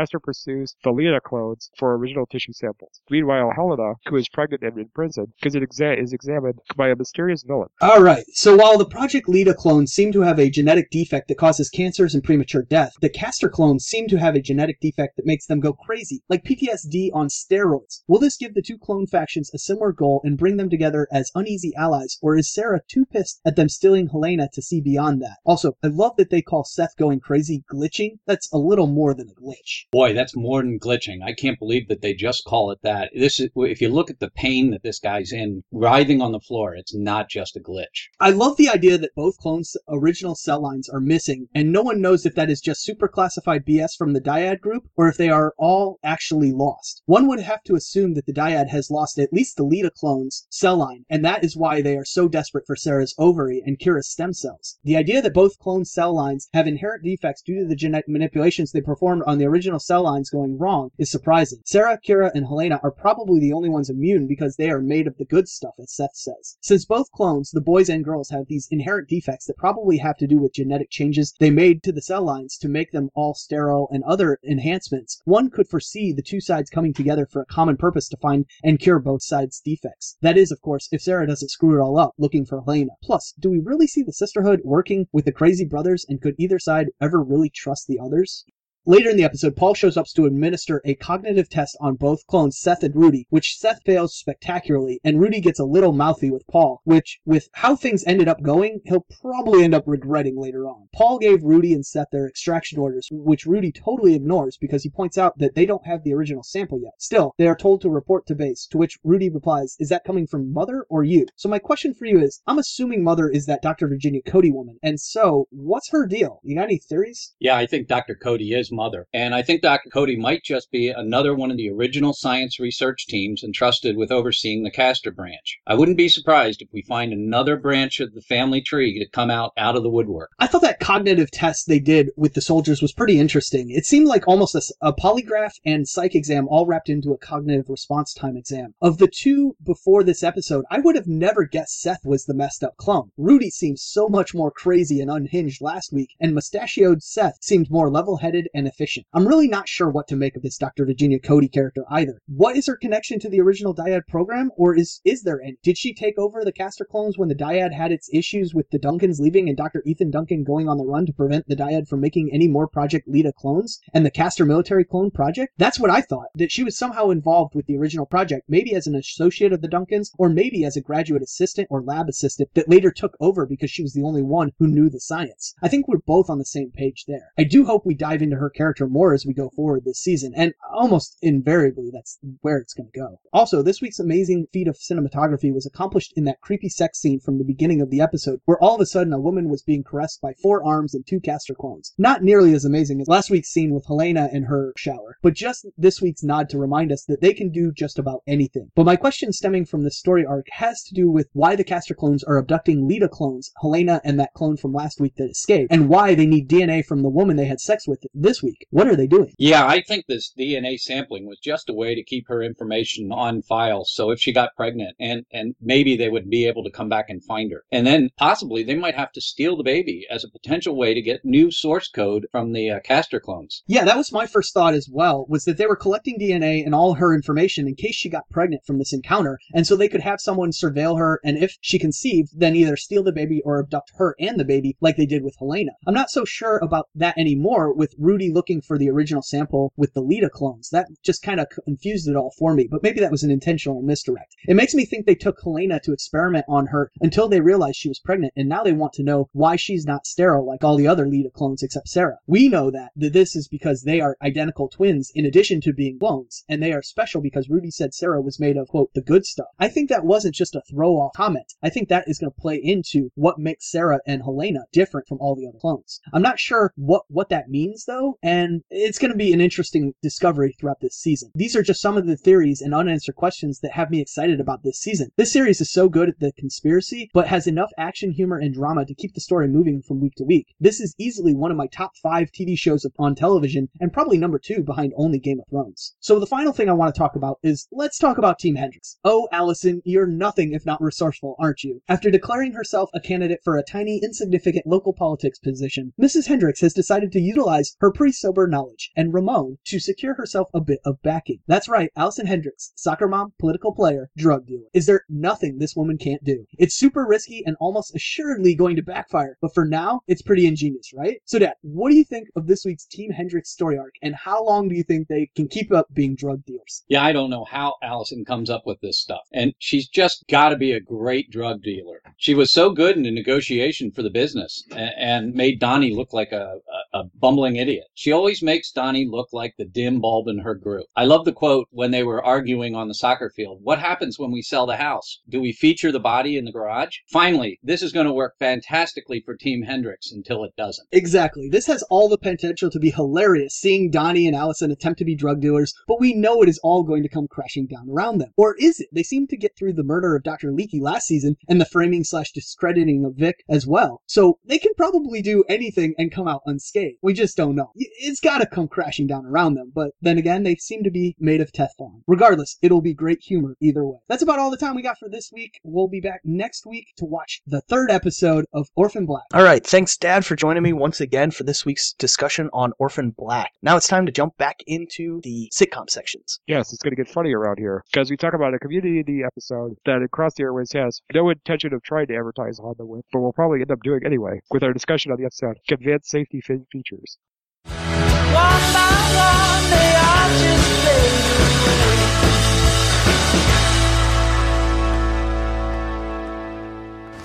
Castor pursues the Leda clones for original tissue samples. Meanwhile, Helena, who is pregnant and in prison, is, exa- is examined by a mysterious villain. All right. So while the Project Leda clones seem to have a genetic defect that causes cancers and premature death, the Castor clones seem to have a genetic defect that makes them go crazy, like PTSD on steroids. Will this give the two clone factions a similar goal and bring them together as uneasy allies, or is Sarah too pissed at them stealing Helena to see beyond that? Also, I love that they call Seth going crazy glitching. That's a little more than a glitch. Boy, that's more than glitching. I can't believe that they just call it that. This is if you look at the pain that this guy's in, writhing on the floor, it's not just a glitch. I love the idea that both clones' original cell lines are missing, and no one knows if that is just super classified BS from the dyad group or if they are all actually lost. One would have to assume that the dyad has lost at least the Leda clone's cell line, and that is why they are so desperate for Sarah's ovary and Kira's stem cells. The idea that both clone cell lines have inherent defects due to the genetic manipulations they performed on the original cell lines going wrong is surprising. Sarah, Kira, and Helena are probably the only ones immune because they are made of the good stuff, as Seth says. Since both clones, the boys and girls, have these inherent defects that probably have to do with genetic changes they made to the cell lines to make them all sterile and other enhancements, one could foresee the two sides coming together for a common purpose to find and cure both sides' defects. That is, of course, if Sarah doesn't screw it all up looking for Helena. Plus, do we really see the sisterhood working with the crazy brothers and could either side ever really trust the others? Later in the episode, Paul shows up to administer a cognitive test on both clones, Seth and Rudy, which Seth fails spectacularly, and Rudy gets a little mouthy with Paul, which, with how things ended up going, he'll probably end up regretting later on. Paul gave Rudy and Seth their extraction orders, which Rudy totally ignores because he points out that they don't have the original sample yet. Still, they are told to report to base, to which Rudy replies, Is that coming from Mother or you? So my question for you is, I'm assuming Mother is that Dr. Virginia Coady woman, and so, what's her deal? You got any theories? Yeah, I think Dr. Coady is mother. And I think Dr. Coady might just be another one of the original science research teams entrusted with overseeing the Castor branch. I wouldn't be surprised if we find another branch of the family tree to come out out of the woodwork. I thought that cognitive test they did with the soldiers was pretty interesting. It seemed like almost a, a polygraph and psych exam all wrapped into a cognitive response time exam. Of the two before this episode, I would have never guessed Seth was the messed up clone. Rudy seems so much more crazy and unhinged last week, and mustachioed Seth seemed more level headed and efficient. I'm really not sure what to make of this Dr. Virginia Coady character either. What is her connection to the original Dyad program, or is is there any? Did she take over the Castor clones when the Dyad had its issues with the Duncans leaving and Dr. Ethan Duncan going on the run to prevent the Dyad from making any more Project Leda clones and the Castor military clone project? That's what I thought, that she was somehow involved with the original project, maybe as an associate of the Duncans, or maybe as a graduate assistant or lab assistant that later took over because she was the only one who knew the science. I think we're both on the same page there. I do hope we dive into her character more as we go forward this season, and almost invariably that's where it's going to go. Also, this week's amazing feat of cinematography was accomplished in that creepy sex scene from the beginning of the episode, where all of a sudden a woman was being caressed by four arms and two Castor clones. Not nearly as amazing as last week's scene with Helena and her shower, but just this week's nod to remind us that they can do just about anything. But my question stemming from this story arc has to do with why the Castor clones are abducting Leda clones, Helena and that clone from last week that escaped, and why they need DNA from the woman they had sex with this week. What are they doing? Yeah, I think this DNA sampling was just a way to keep her information on file. So if she got pregnant and, and maybe they would be able to come back and find her. And then possibly they might have to steal the baby as a potential way to get new source code from the uh, Castor clones. Yeah, that was my first thought as well, was that they were collecting DNA and all her information in case she got pregnant from this encounter. And so they could have someone surveil her, and if she conceived, then either steal the baby or abduct her and the baby, like they did with Helena. I'm not so sure about that anymore with Rudy looking for the original sample with the Leda clones. That just kind of confused it all for me, but maybe that was an intentional misdirect. It makes me think they took Helena to experiment on her until they realized she was pregnant, and now they want to know why she's not sterile like all the other Leda clones except Sarah. We know that, that this is because they are identical twins in addition to being clones, and they are special because Rudy said Sarah was made of, quote, the good stuff. I think that wasn't just a throw off comment. I think that is going to play into what makes Sarah and Helena different from all the other clones. I'm not sure what, what that means though, and it's going to be an interesting discovery throughout this season. These are just some of the theories and unanswered questions that have me excited about this season. This series is so good at the conspiracy, but has enough action, humor, and drama to keep the story moving from week to week. This is easily one of my top five TV shows on television, and probably number two behind only Game of Thrones. So the final thing I want to talk about is let's talk about Team Hendrix. Oh, Alison, you're nothing if not resourceful, aren't you? After declaring herself a candidate for a tiny, insignificant local politics position, Mrs. Hendrix has decided to utilize her pre-sober knowledge and Ramon to secure herself a bit of backing. That's right, Alison Hendrix, soccer mom, political player, drug dealer. Is there nothing this woman can't do? It's super risky and almost assuredly going to backfire, but for now, it's pretty ingenious, right? So, Dad, what do you think of this week's Team Hendrix story arc, and how long do you think they can keep up being drug dealers? Yeah, I don't know how Alison comes up with this stuff. And she's just got to be a great drug dealer. She was so good in the negotiation for the business and, and made Donnie look like a, a, a bumbling idiot. She always makes Donnie look like the dim bulb in her group. I love the quote when they were arguing on the soccer field. What happens when we sell the house? Do we feature the body in the garage? Finally, this is going to work fantastically for Team Hendrix until it doesn't. Exactly. This has all the potential to be hilarious, seeing Donnie and Alison attempt to be drug dealers, but we know it is all going to come crashing down around them. Or is it? They seem to get through the murder of Dr. Leekie last season and the framing slash discrediting of Vic as well. So they can probably do anything and come out unscathed. We just don't know. It's gotta come crashing down around them, but then again, they seem to be made of Teflon. Regardless, it'll be great humor either way. That's about all the time we got for this week. We'll be back next week to watch the third episode of Orphan Black. All right, thanks, Dad, for joining me once again for this week's discussion on Orphan Black. Now it's time to jump back into the sitcom sections. Yes, it's going to get funny around here because we talk about a community episode that Across the Airwaves has no intention of trying to advertise on the web, but we'll probably end up doing anyway with our discussion on the episode Advanced Safety fe- Features. One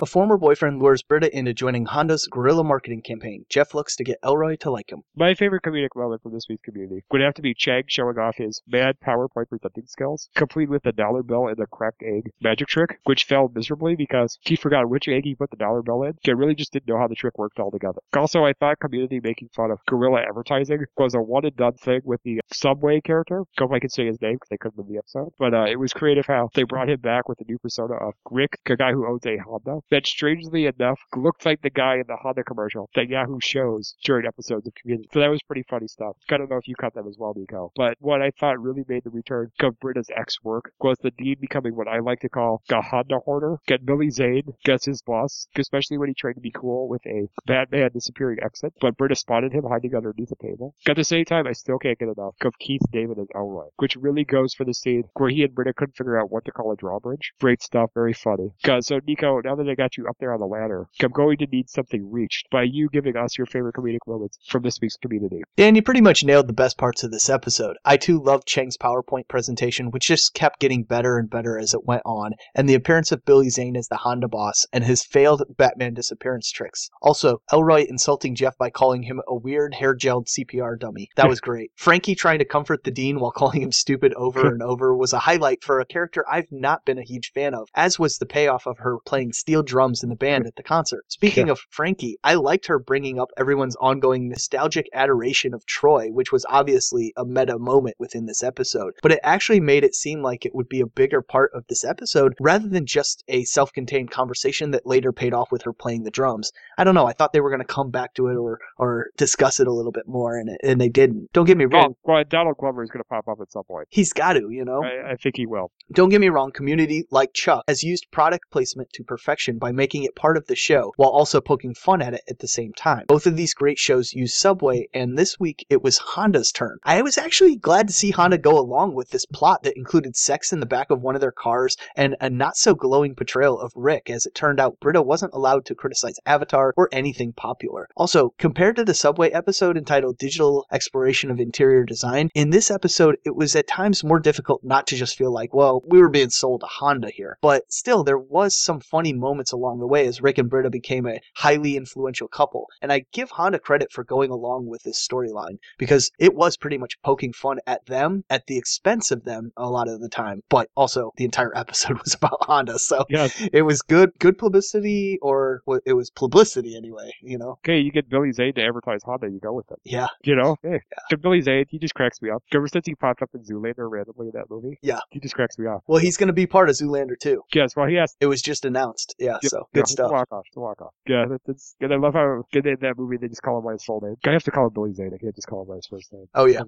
A former boyfriend lures Britta into joining Honda's guerrilla marketing campaign. Jeff looks to get Elroy to like him. My favorite comedic moment from this week's community would have to be Chang showing off his mad PowerPoint presenting skills, complete with the dollar bill and the cracked egg magic trick, which failed miserably because he forgot which egg he put the dollar bill in. He really just didn't know how the trick worked altogether. Also, I thought community making fun of guerrilla advertising was a one and done thing with the Subway character. Hope I can say his name because they couldn't in the episode. But uh, it was creative how they brought him back with a new persona of Rick, the guy who owns a Honda, that strangely enough looked like the guy in the Honda commercial that Yahoo shows during episodes of Community. So that was pretty funny stuff. I don't know if you caught that as well, Nico. But what I thought really made the return of Britta's ex work was the Dean becoming what I like to call a Honda hoarder. Get Billy Zane gets his boss, especially when he tried to be cool with a Batman disappearing exit. But Britta spotted him hiding underneath a table. At the same time, I still can't get enough of Keith David as Elroy, which really goes for the scene where he and Britta couldn't figure out what to call a drawbridge. Great stuff, very funny. 'Cause- so Nico, now that I got you up there on the ladder, I'm going to need something reached by you giving us your favorite comedic moments from this week's community. Dan, you pretty much nailed the best parts of this episode. I too loved Chang's PowerPoint presentation, which just kept getting better and better as it went on, and the appearance of Billy Zane as the Honda boss and his failed Batman disappearance tricks. Also, Elroy insulting Jeff by calling him a weird hair gelled CPR dummy. That was great. [LAUGHS] Frankie trying to comfort the Dean while calling him stupid over [LAUGHS] and over was a highlight for a character I've not been a huge fan of, as was the payoff of her playing steel drums in the band at the concert. Speaking of Frankie, I liked her bringing up everyone's ongoing nostalgic adoration of Troy, which was obviously a meta moment within this episode, but it actually made it seem like it would be a bigger part of this episode rather than just a self contained conversation that later paid off with her playing the drums. I don't know, I thought they were going to come back to it or, or discuss it a little bit more, and, and they didn't. Don't get me oh, wrong, And, well, Donald Glover is going to pop up at some point. he's got to, you know? I, I think he will. Don't get me wrong, Community, like Chuck, has used product placement to perfection by making it part of the show while also poking fun at it at the same time. Both of these great shows use Subway, and this week it was Honda's turn. I was actually glad to see Honda go along with this plot that included sex in the back of one of their cars and a not so glowing portrayal of Rick. As it turned out, Britta wasn't allowed to criticize Avatar or anything popular. Also, compared to the Subway episode entitled Digital Exploration of Interior Design, in this episode it was at times more difficult not to just feel like, well, we were being sold a Honda here. But still, there was some funny moments along the way as Rick and Britta became a highly influential couple. And I give Honda credit for going along with this storyline because it was pretty much poking fun at them at the expense of them a lot of the time. But also, the entire [LAUGHS] episode was about Honda. So Yes. it was good, good publicity, or it was publicity anyway, you know? Okay, you get Billy Zane to advertise Honda, you go with it. Yeah. You know? Hey. The Billy Zane, he just cracks me up. Ever since he popped up in Zoolander randomly in that movie? Yeah. He just cracks me up. Well, he's going to be part of Zoolander too. Yes, well, he has It was just announced. Yeah, Yeah, so yeah, good stuff. Walk off, walk off. Yeah, that, that's and I love how good in that movie they just call him by his full name. I have to call him Billy Zane. I can't just call him by his first name. Oh, yeah.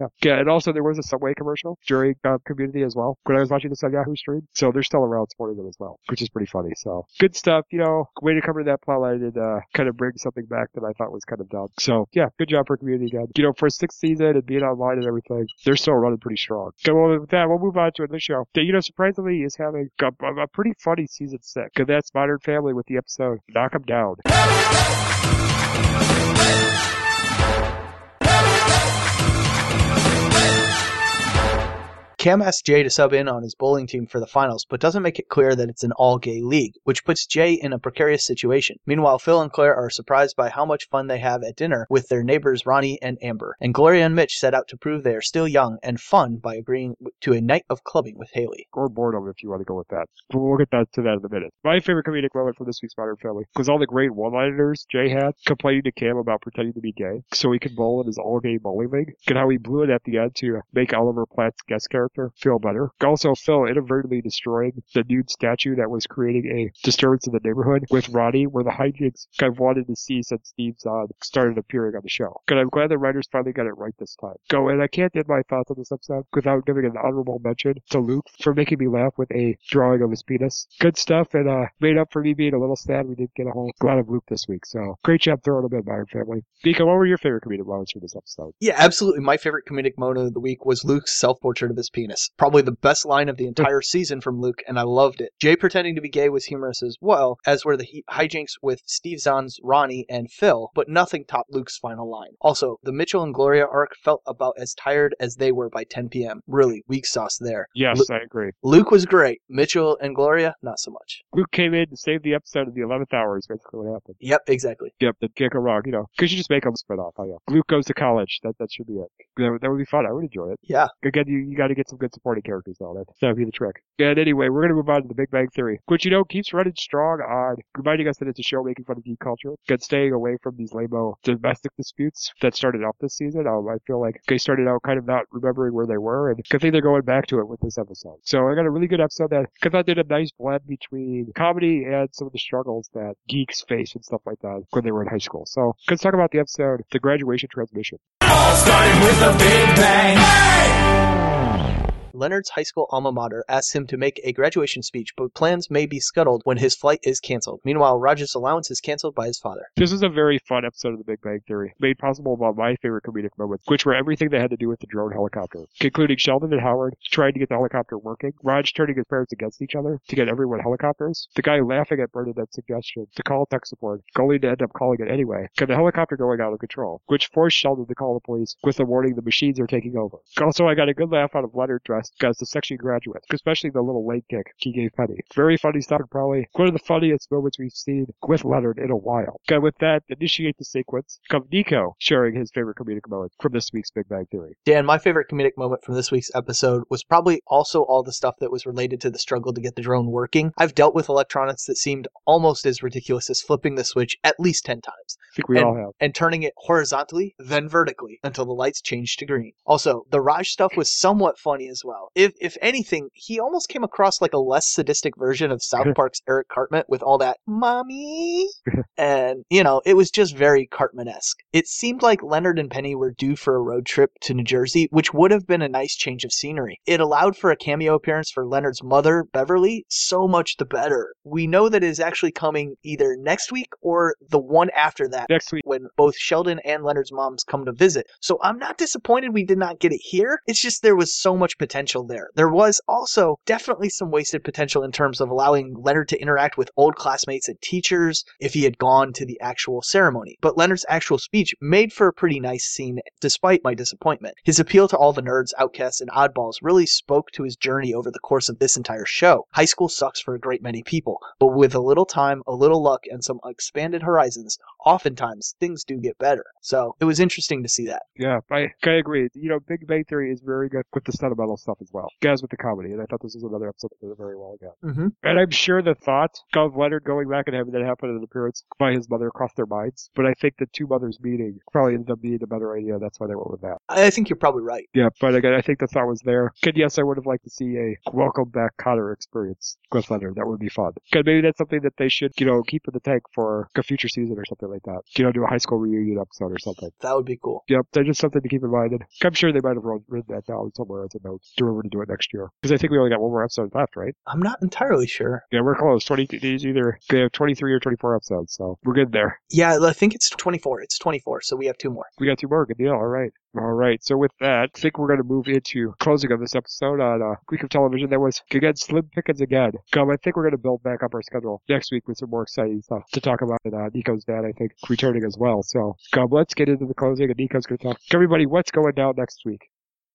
Yeah. yeah, and also there was a Subway commercial during uh, Community as well when I was watching this on Yahoo stream. So they're still around supporting them as well, which is pretty funny. So good stuff. You know, way to cover that plotline and uh, kind of bring something back that I thought was kind of dumb. So yeah, good job for Community again. You know, for a sixth season and being online and everything, they're still running pretty strong. So well, with that, we'll move on to another show that you know surprisingly is having a, a pretty funny season six. Cause that's Modern Family with the episode Knock 'em Down. Cam asks Jay to sub in on his bowling team for the finals, but doesn't make it clear that it's an all gay league, which puts Jay in a precarious situation. Meanwhile, Phil and Claire are surprised by how much fun they have at dinner with their neighbors Ronnie and Amber. And Gloria and Mitch set out to prove they are still young and fun by agreeing to a night of clubbing with Haley. or boredom if you want to go with that. We'll get that to that in a minute. My favorite comedic moment from this week's Modern Family was all the great one-liners Jay had complaining to Cam about pretending to be gay so he could bowl in his all-gay bowling league, and how he blew it at the end to make Oliver Platt's guest character feel better. Also, Phil inadvertently destroying the nude statue that was creating a disturbance in the neighborhood with Roddy, where the hijinks kind of wanted to see since Steve Zahn started appearing on the show. And I'm glad the writers finally got it right this time. Go, and I can't end my thoughts on this episode without giving an honorable mention to Luke for making me laugh with a drawing of his penis. Good stuff, and uh, made up for me being a little sad we didn't get a whole lot of Luke this week. So great job throwing him in, Modern Family. Nico, what were your favorite comedic moments from this episode? Yeah, absolutely. My favorite comedic moment of the week was Luke's self portrait of his penis. Penis. Probably the best line of the hmm. entire season from Luke, and I loved it. Jay pretending to be gay was humorous as well, as were the he- hijinks with Steve Zahn's Ronnie and Phil, but nothing topped Luke's final line. Also, the Mitchell and Gloria arc felt about as tired as they were by 10 p.m. Really, weak sauce there. Yes, Lu- I agree. Luke was great. Mitchell and Gloria, not so much. Luke came in to save the episode of the 11th hour is basically what happened. Yep, exactly. Yep, that can't go wrong, you know. Because you just make them spin off, I know. Luke goes to college. That that should be it. That, would- that would be fun. I would enjoy it. Yeah. Again, you, you got to get some good supporting characters though. That that would be the trick. And anyway, we're gonna move on to the Big Bang Theory, which you know keeps running strong on reminding us that it's a show making fun of geek culture, and staying away from these lame domestic disputes that started off this season. Um, I feel like they started out kind of not remembering where they were, and I think they're going back to it with this episode. So I got a really good episode that I thought did a nice blend between comedy and some of the struggles that geeks face and stuff like that when they were in high school. So let's talk about the episode, the graduation transmission. All Starting with the Big Bang. Leonard's high school alma mater asks him to make a graduation speech, but plans may be scuttled when his flight is canceled. Meanwhile, Raj's allowance is canceled by his father. This is a very fun episode of The Big Bang Theory, made possible by my favorite comedic moments, which were everything that had to do with the drone helicopter, including Sheldon and Howard trying to get the helicopter working, Raj turning his parents against each other to get everyone helicopters, the guy laughing at Bernadette's suggestion to call tech support, only to end up calling it anyway, and the helicopter going out of control, which forced Sheldon to call the police with the warning the machines are taking over. Also, I got a good laugh out of Leonard dressed as the section graduate, especially the little leg kick he gave Penny. Very funny stuff, probably one of the funniest moments we've seen with Leonard in a while. Okay, with that, initiate the sequence. Come Nico sharing his favorite comedic moment from this week's Big Bang Theory. Dan, my favorite comedic moment from this week's episode was probably also all the stuff that was related to the struggle to get the drone working. I've dealt with electronics that seemed almost as ridiculous as flipping the switch at least 10 times I think we And- all have. and turning it horizontally, then vertically until the lights changed to green. Also, the Raj stuff was somewhat funny as well. If if anything, he almost came across like a less sadistic version of South [LAUGHS] Park's Eric Cartman with all that mommy [LAUGHS] and you know, it was just very Cartman-esque. It seemed like Leonard and Penny were due for a road trip to New Jersey, which would have been a nice change of scenery. It allowed for a cameo appearance for Leonard's mother, Beverly, so much the better. We know that it is actually coming either next week or the one after that Next week, when both Sheldon and Leonard's moms come to visit. So I'm not disappointed we did not get it here. It's just there was so much potential there. There was also definitely some wasted potential in terms of allowing Leonard to interact with old classmates and teachers if he had gone to the actual ceremony. But Leonard's actual speech made for a pretty nice scene despite my disappointment. His appeal to all the nerds, outcasts, and oddballs really spoke to his journey over the course of this entire show. High school sucks for a great many people, but with a little time, a little luck, and some expanded horizons, oftentimes things do get better. So it was interesting to see that. yeah, I, I agree. You know, Big Bang Theory is very good with the sentimental stuff as well, as with the comedy, and I thought this was another episode that did it very well again. Mm-hmm. And I'm sure the thought of Leonard going back and having that happen in an appearance by his mother crossed their minds, but I think the two mothers meeting probably ended up being a better idea. That's why they went with that. I think you're probably right. Yeah, but again, I think the thought was there. And yes, I would have liked to see a welcome back Connor experience with Leonard. That would be fun. Because maybe that's something that they should, you know, keep in the tank for a future season or something like that. You know, do a high school reunion episode or something. That would be cool. Yep, that's just something to keep in mind. And I'm sure they might have written that down somewhere as a note to remember to do it next year. Because I think we only got one more episode left, right? I'm not entirely sure. Yeah, we're close. 20, these either they have 23 or 24 episodes, so we're good there. Yeah, I think it's 24. It's 24, so we have two more. We got two more. Good deal. All right. All right. So with that, I think we're going to move into closing of this episode on uh, week of television. That was again Slim Pickens again. Come, I think we're going to build back up our schedule next week with some more exciting stuff to talk about. And uh, Nico's dad, I think, returning as well. So come, let's get into the closing. And Nico's going to talk. Everybody, what's going down next week?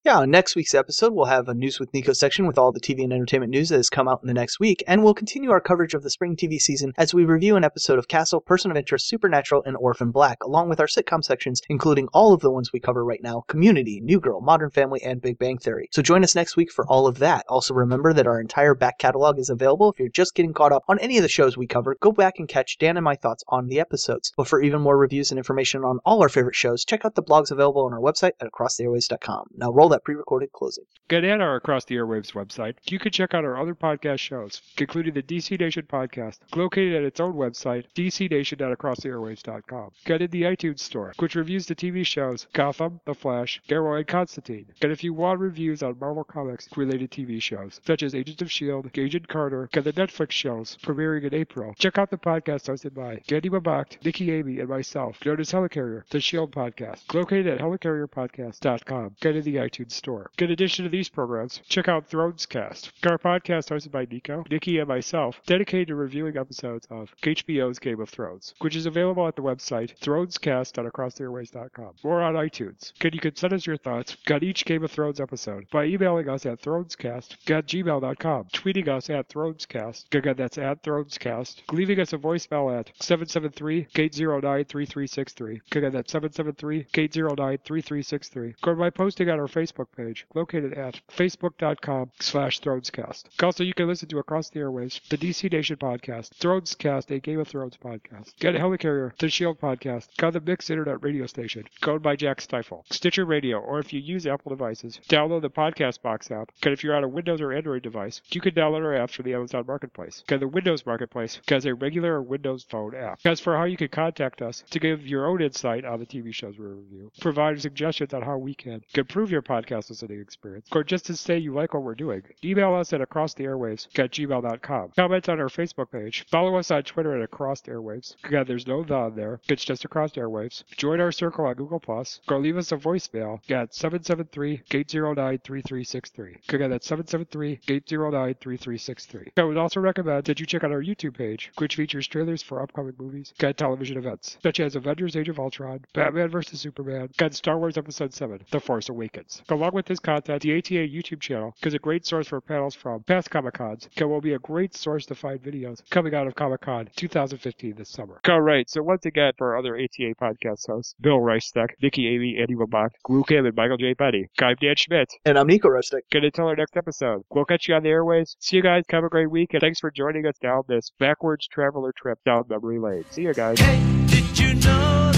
Yeah, next week's episode, we'll have a News with Nico section with all the TV and entertainment news that has come out in the next week, and we'll continue our coverage of the spring TV season as we review an episode of Castle, Person of Interest, Supernatural, and Orphan Black, along with our sitcom sections, including all of the ones we cover right now Community, New Girl, Modern Family, and Big Bang Theory. So join us next week for all of that. Also, remember that our entire back catalog is available. If you're just getting caught up on any of the shows we cover, go back and catch Dan and my thoughts on the episodes. But for even more reviews and information on all our favorite shows, check out the blogs available on our website at acrosstheairwaves.com. Now roll that pre recorded closing. Get at our Across the Airwaves website. You can check out our other podcast shows, including the DC Nation podcast, located at its own website, dcnation.acrosstheairwaves.com. Get in the iTunes store, which reviews the TV shows Gotham, The Flash, Arrow, and Constantine. Get if you want reviews on Marvel Comics related TV shows, such as Agents of S.H.I.E.L.D., Agent Carter, and the Netflix shows premiering in April, check out the podcast hosted by Gandhi Mabacht, Nikki Amy, and myself, known as Helicarrier, the S.H.I.E.L.D. podcast, located at helicarrierpodcast.com. Get in the iTunes iTunes Store. In addition to these programs, check out Thrones Cast, our podcast hosted by Nico, Nikki, and myself, dedicated to reviewing episodes of HBO's Game of Thrones, which is available at the website thronescast.acrosstheairwaves.com or on iTunes. And you can send us your thoughts on each Game of Thrones episode by emailing us at thronescast at gmail.com, tweeting us at thronescast, again that's at thronescast, leaving us a voicemail at 773-809-3363, again that's 773-809-3363, or by posting on our Facebook page, located at facebook.com slash thronescast. Also, you can listen to Across the Airwaves, the DC Nation podcast, Thronescast, a Game of Thrones podcast, Get Helicarrier, the Shield podcast, on the Mix Internet radio station, owned by Jack Stifle, Stitcher Radio, or if you use Apple devices, download the Podcast Box app. And if you're on a Windows or Android device, you can download our apps from the Amazon Marketplace. And the Windows Marketplace has a regular Windows Phone app. As for how you can contact us to give your own insight on the TV shows we review, provide suggestions on how we can improve your podcast listening experience, or just to say you like what we're doing, email us at acrosstheairwaves at gmail.com. Comment on our Facebook page. Follow us on Twitter at Across Airwaves. Again, there's no the on there. It's just Across Airwaves. Join our circle on Google Plus. Or leave us a voicemail at 773-809-3363. Again, that's 773-809-3363. I would also recommend that you check out our YouTube page, which features trailers for upcoming movies and television events, such as Avengers Age of Ultron, Batman vs. Superman, and Star Wars Episode 7, The Force Awakens. Along with this content, the ATA YouTube channel is a great source for panels from past Comic Cons, and will be a great source to find videos coming out of Comic Con 2015 this summer. All right, so once again, for our other ATA podcast hosts, Bill Reichsteck, Nikki Amy, Andy Wabach, Lou Kim, and Michael J. Petty, I'm Dan Schmidt. And I'm Nico Rustic. Good until our next episode. We'll catch you on the airways. See you guys. Have a great week, and thanks for joining us down this backwards traveler trip down memory lane. See you guys. Hey, did you know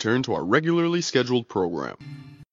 return to our regularly scheduled program.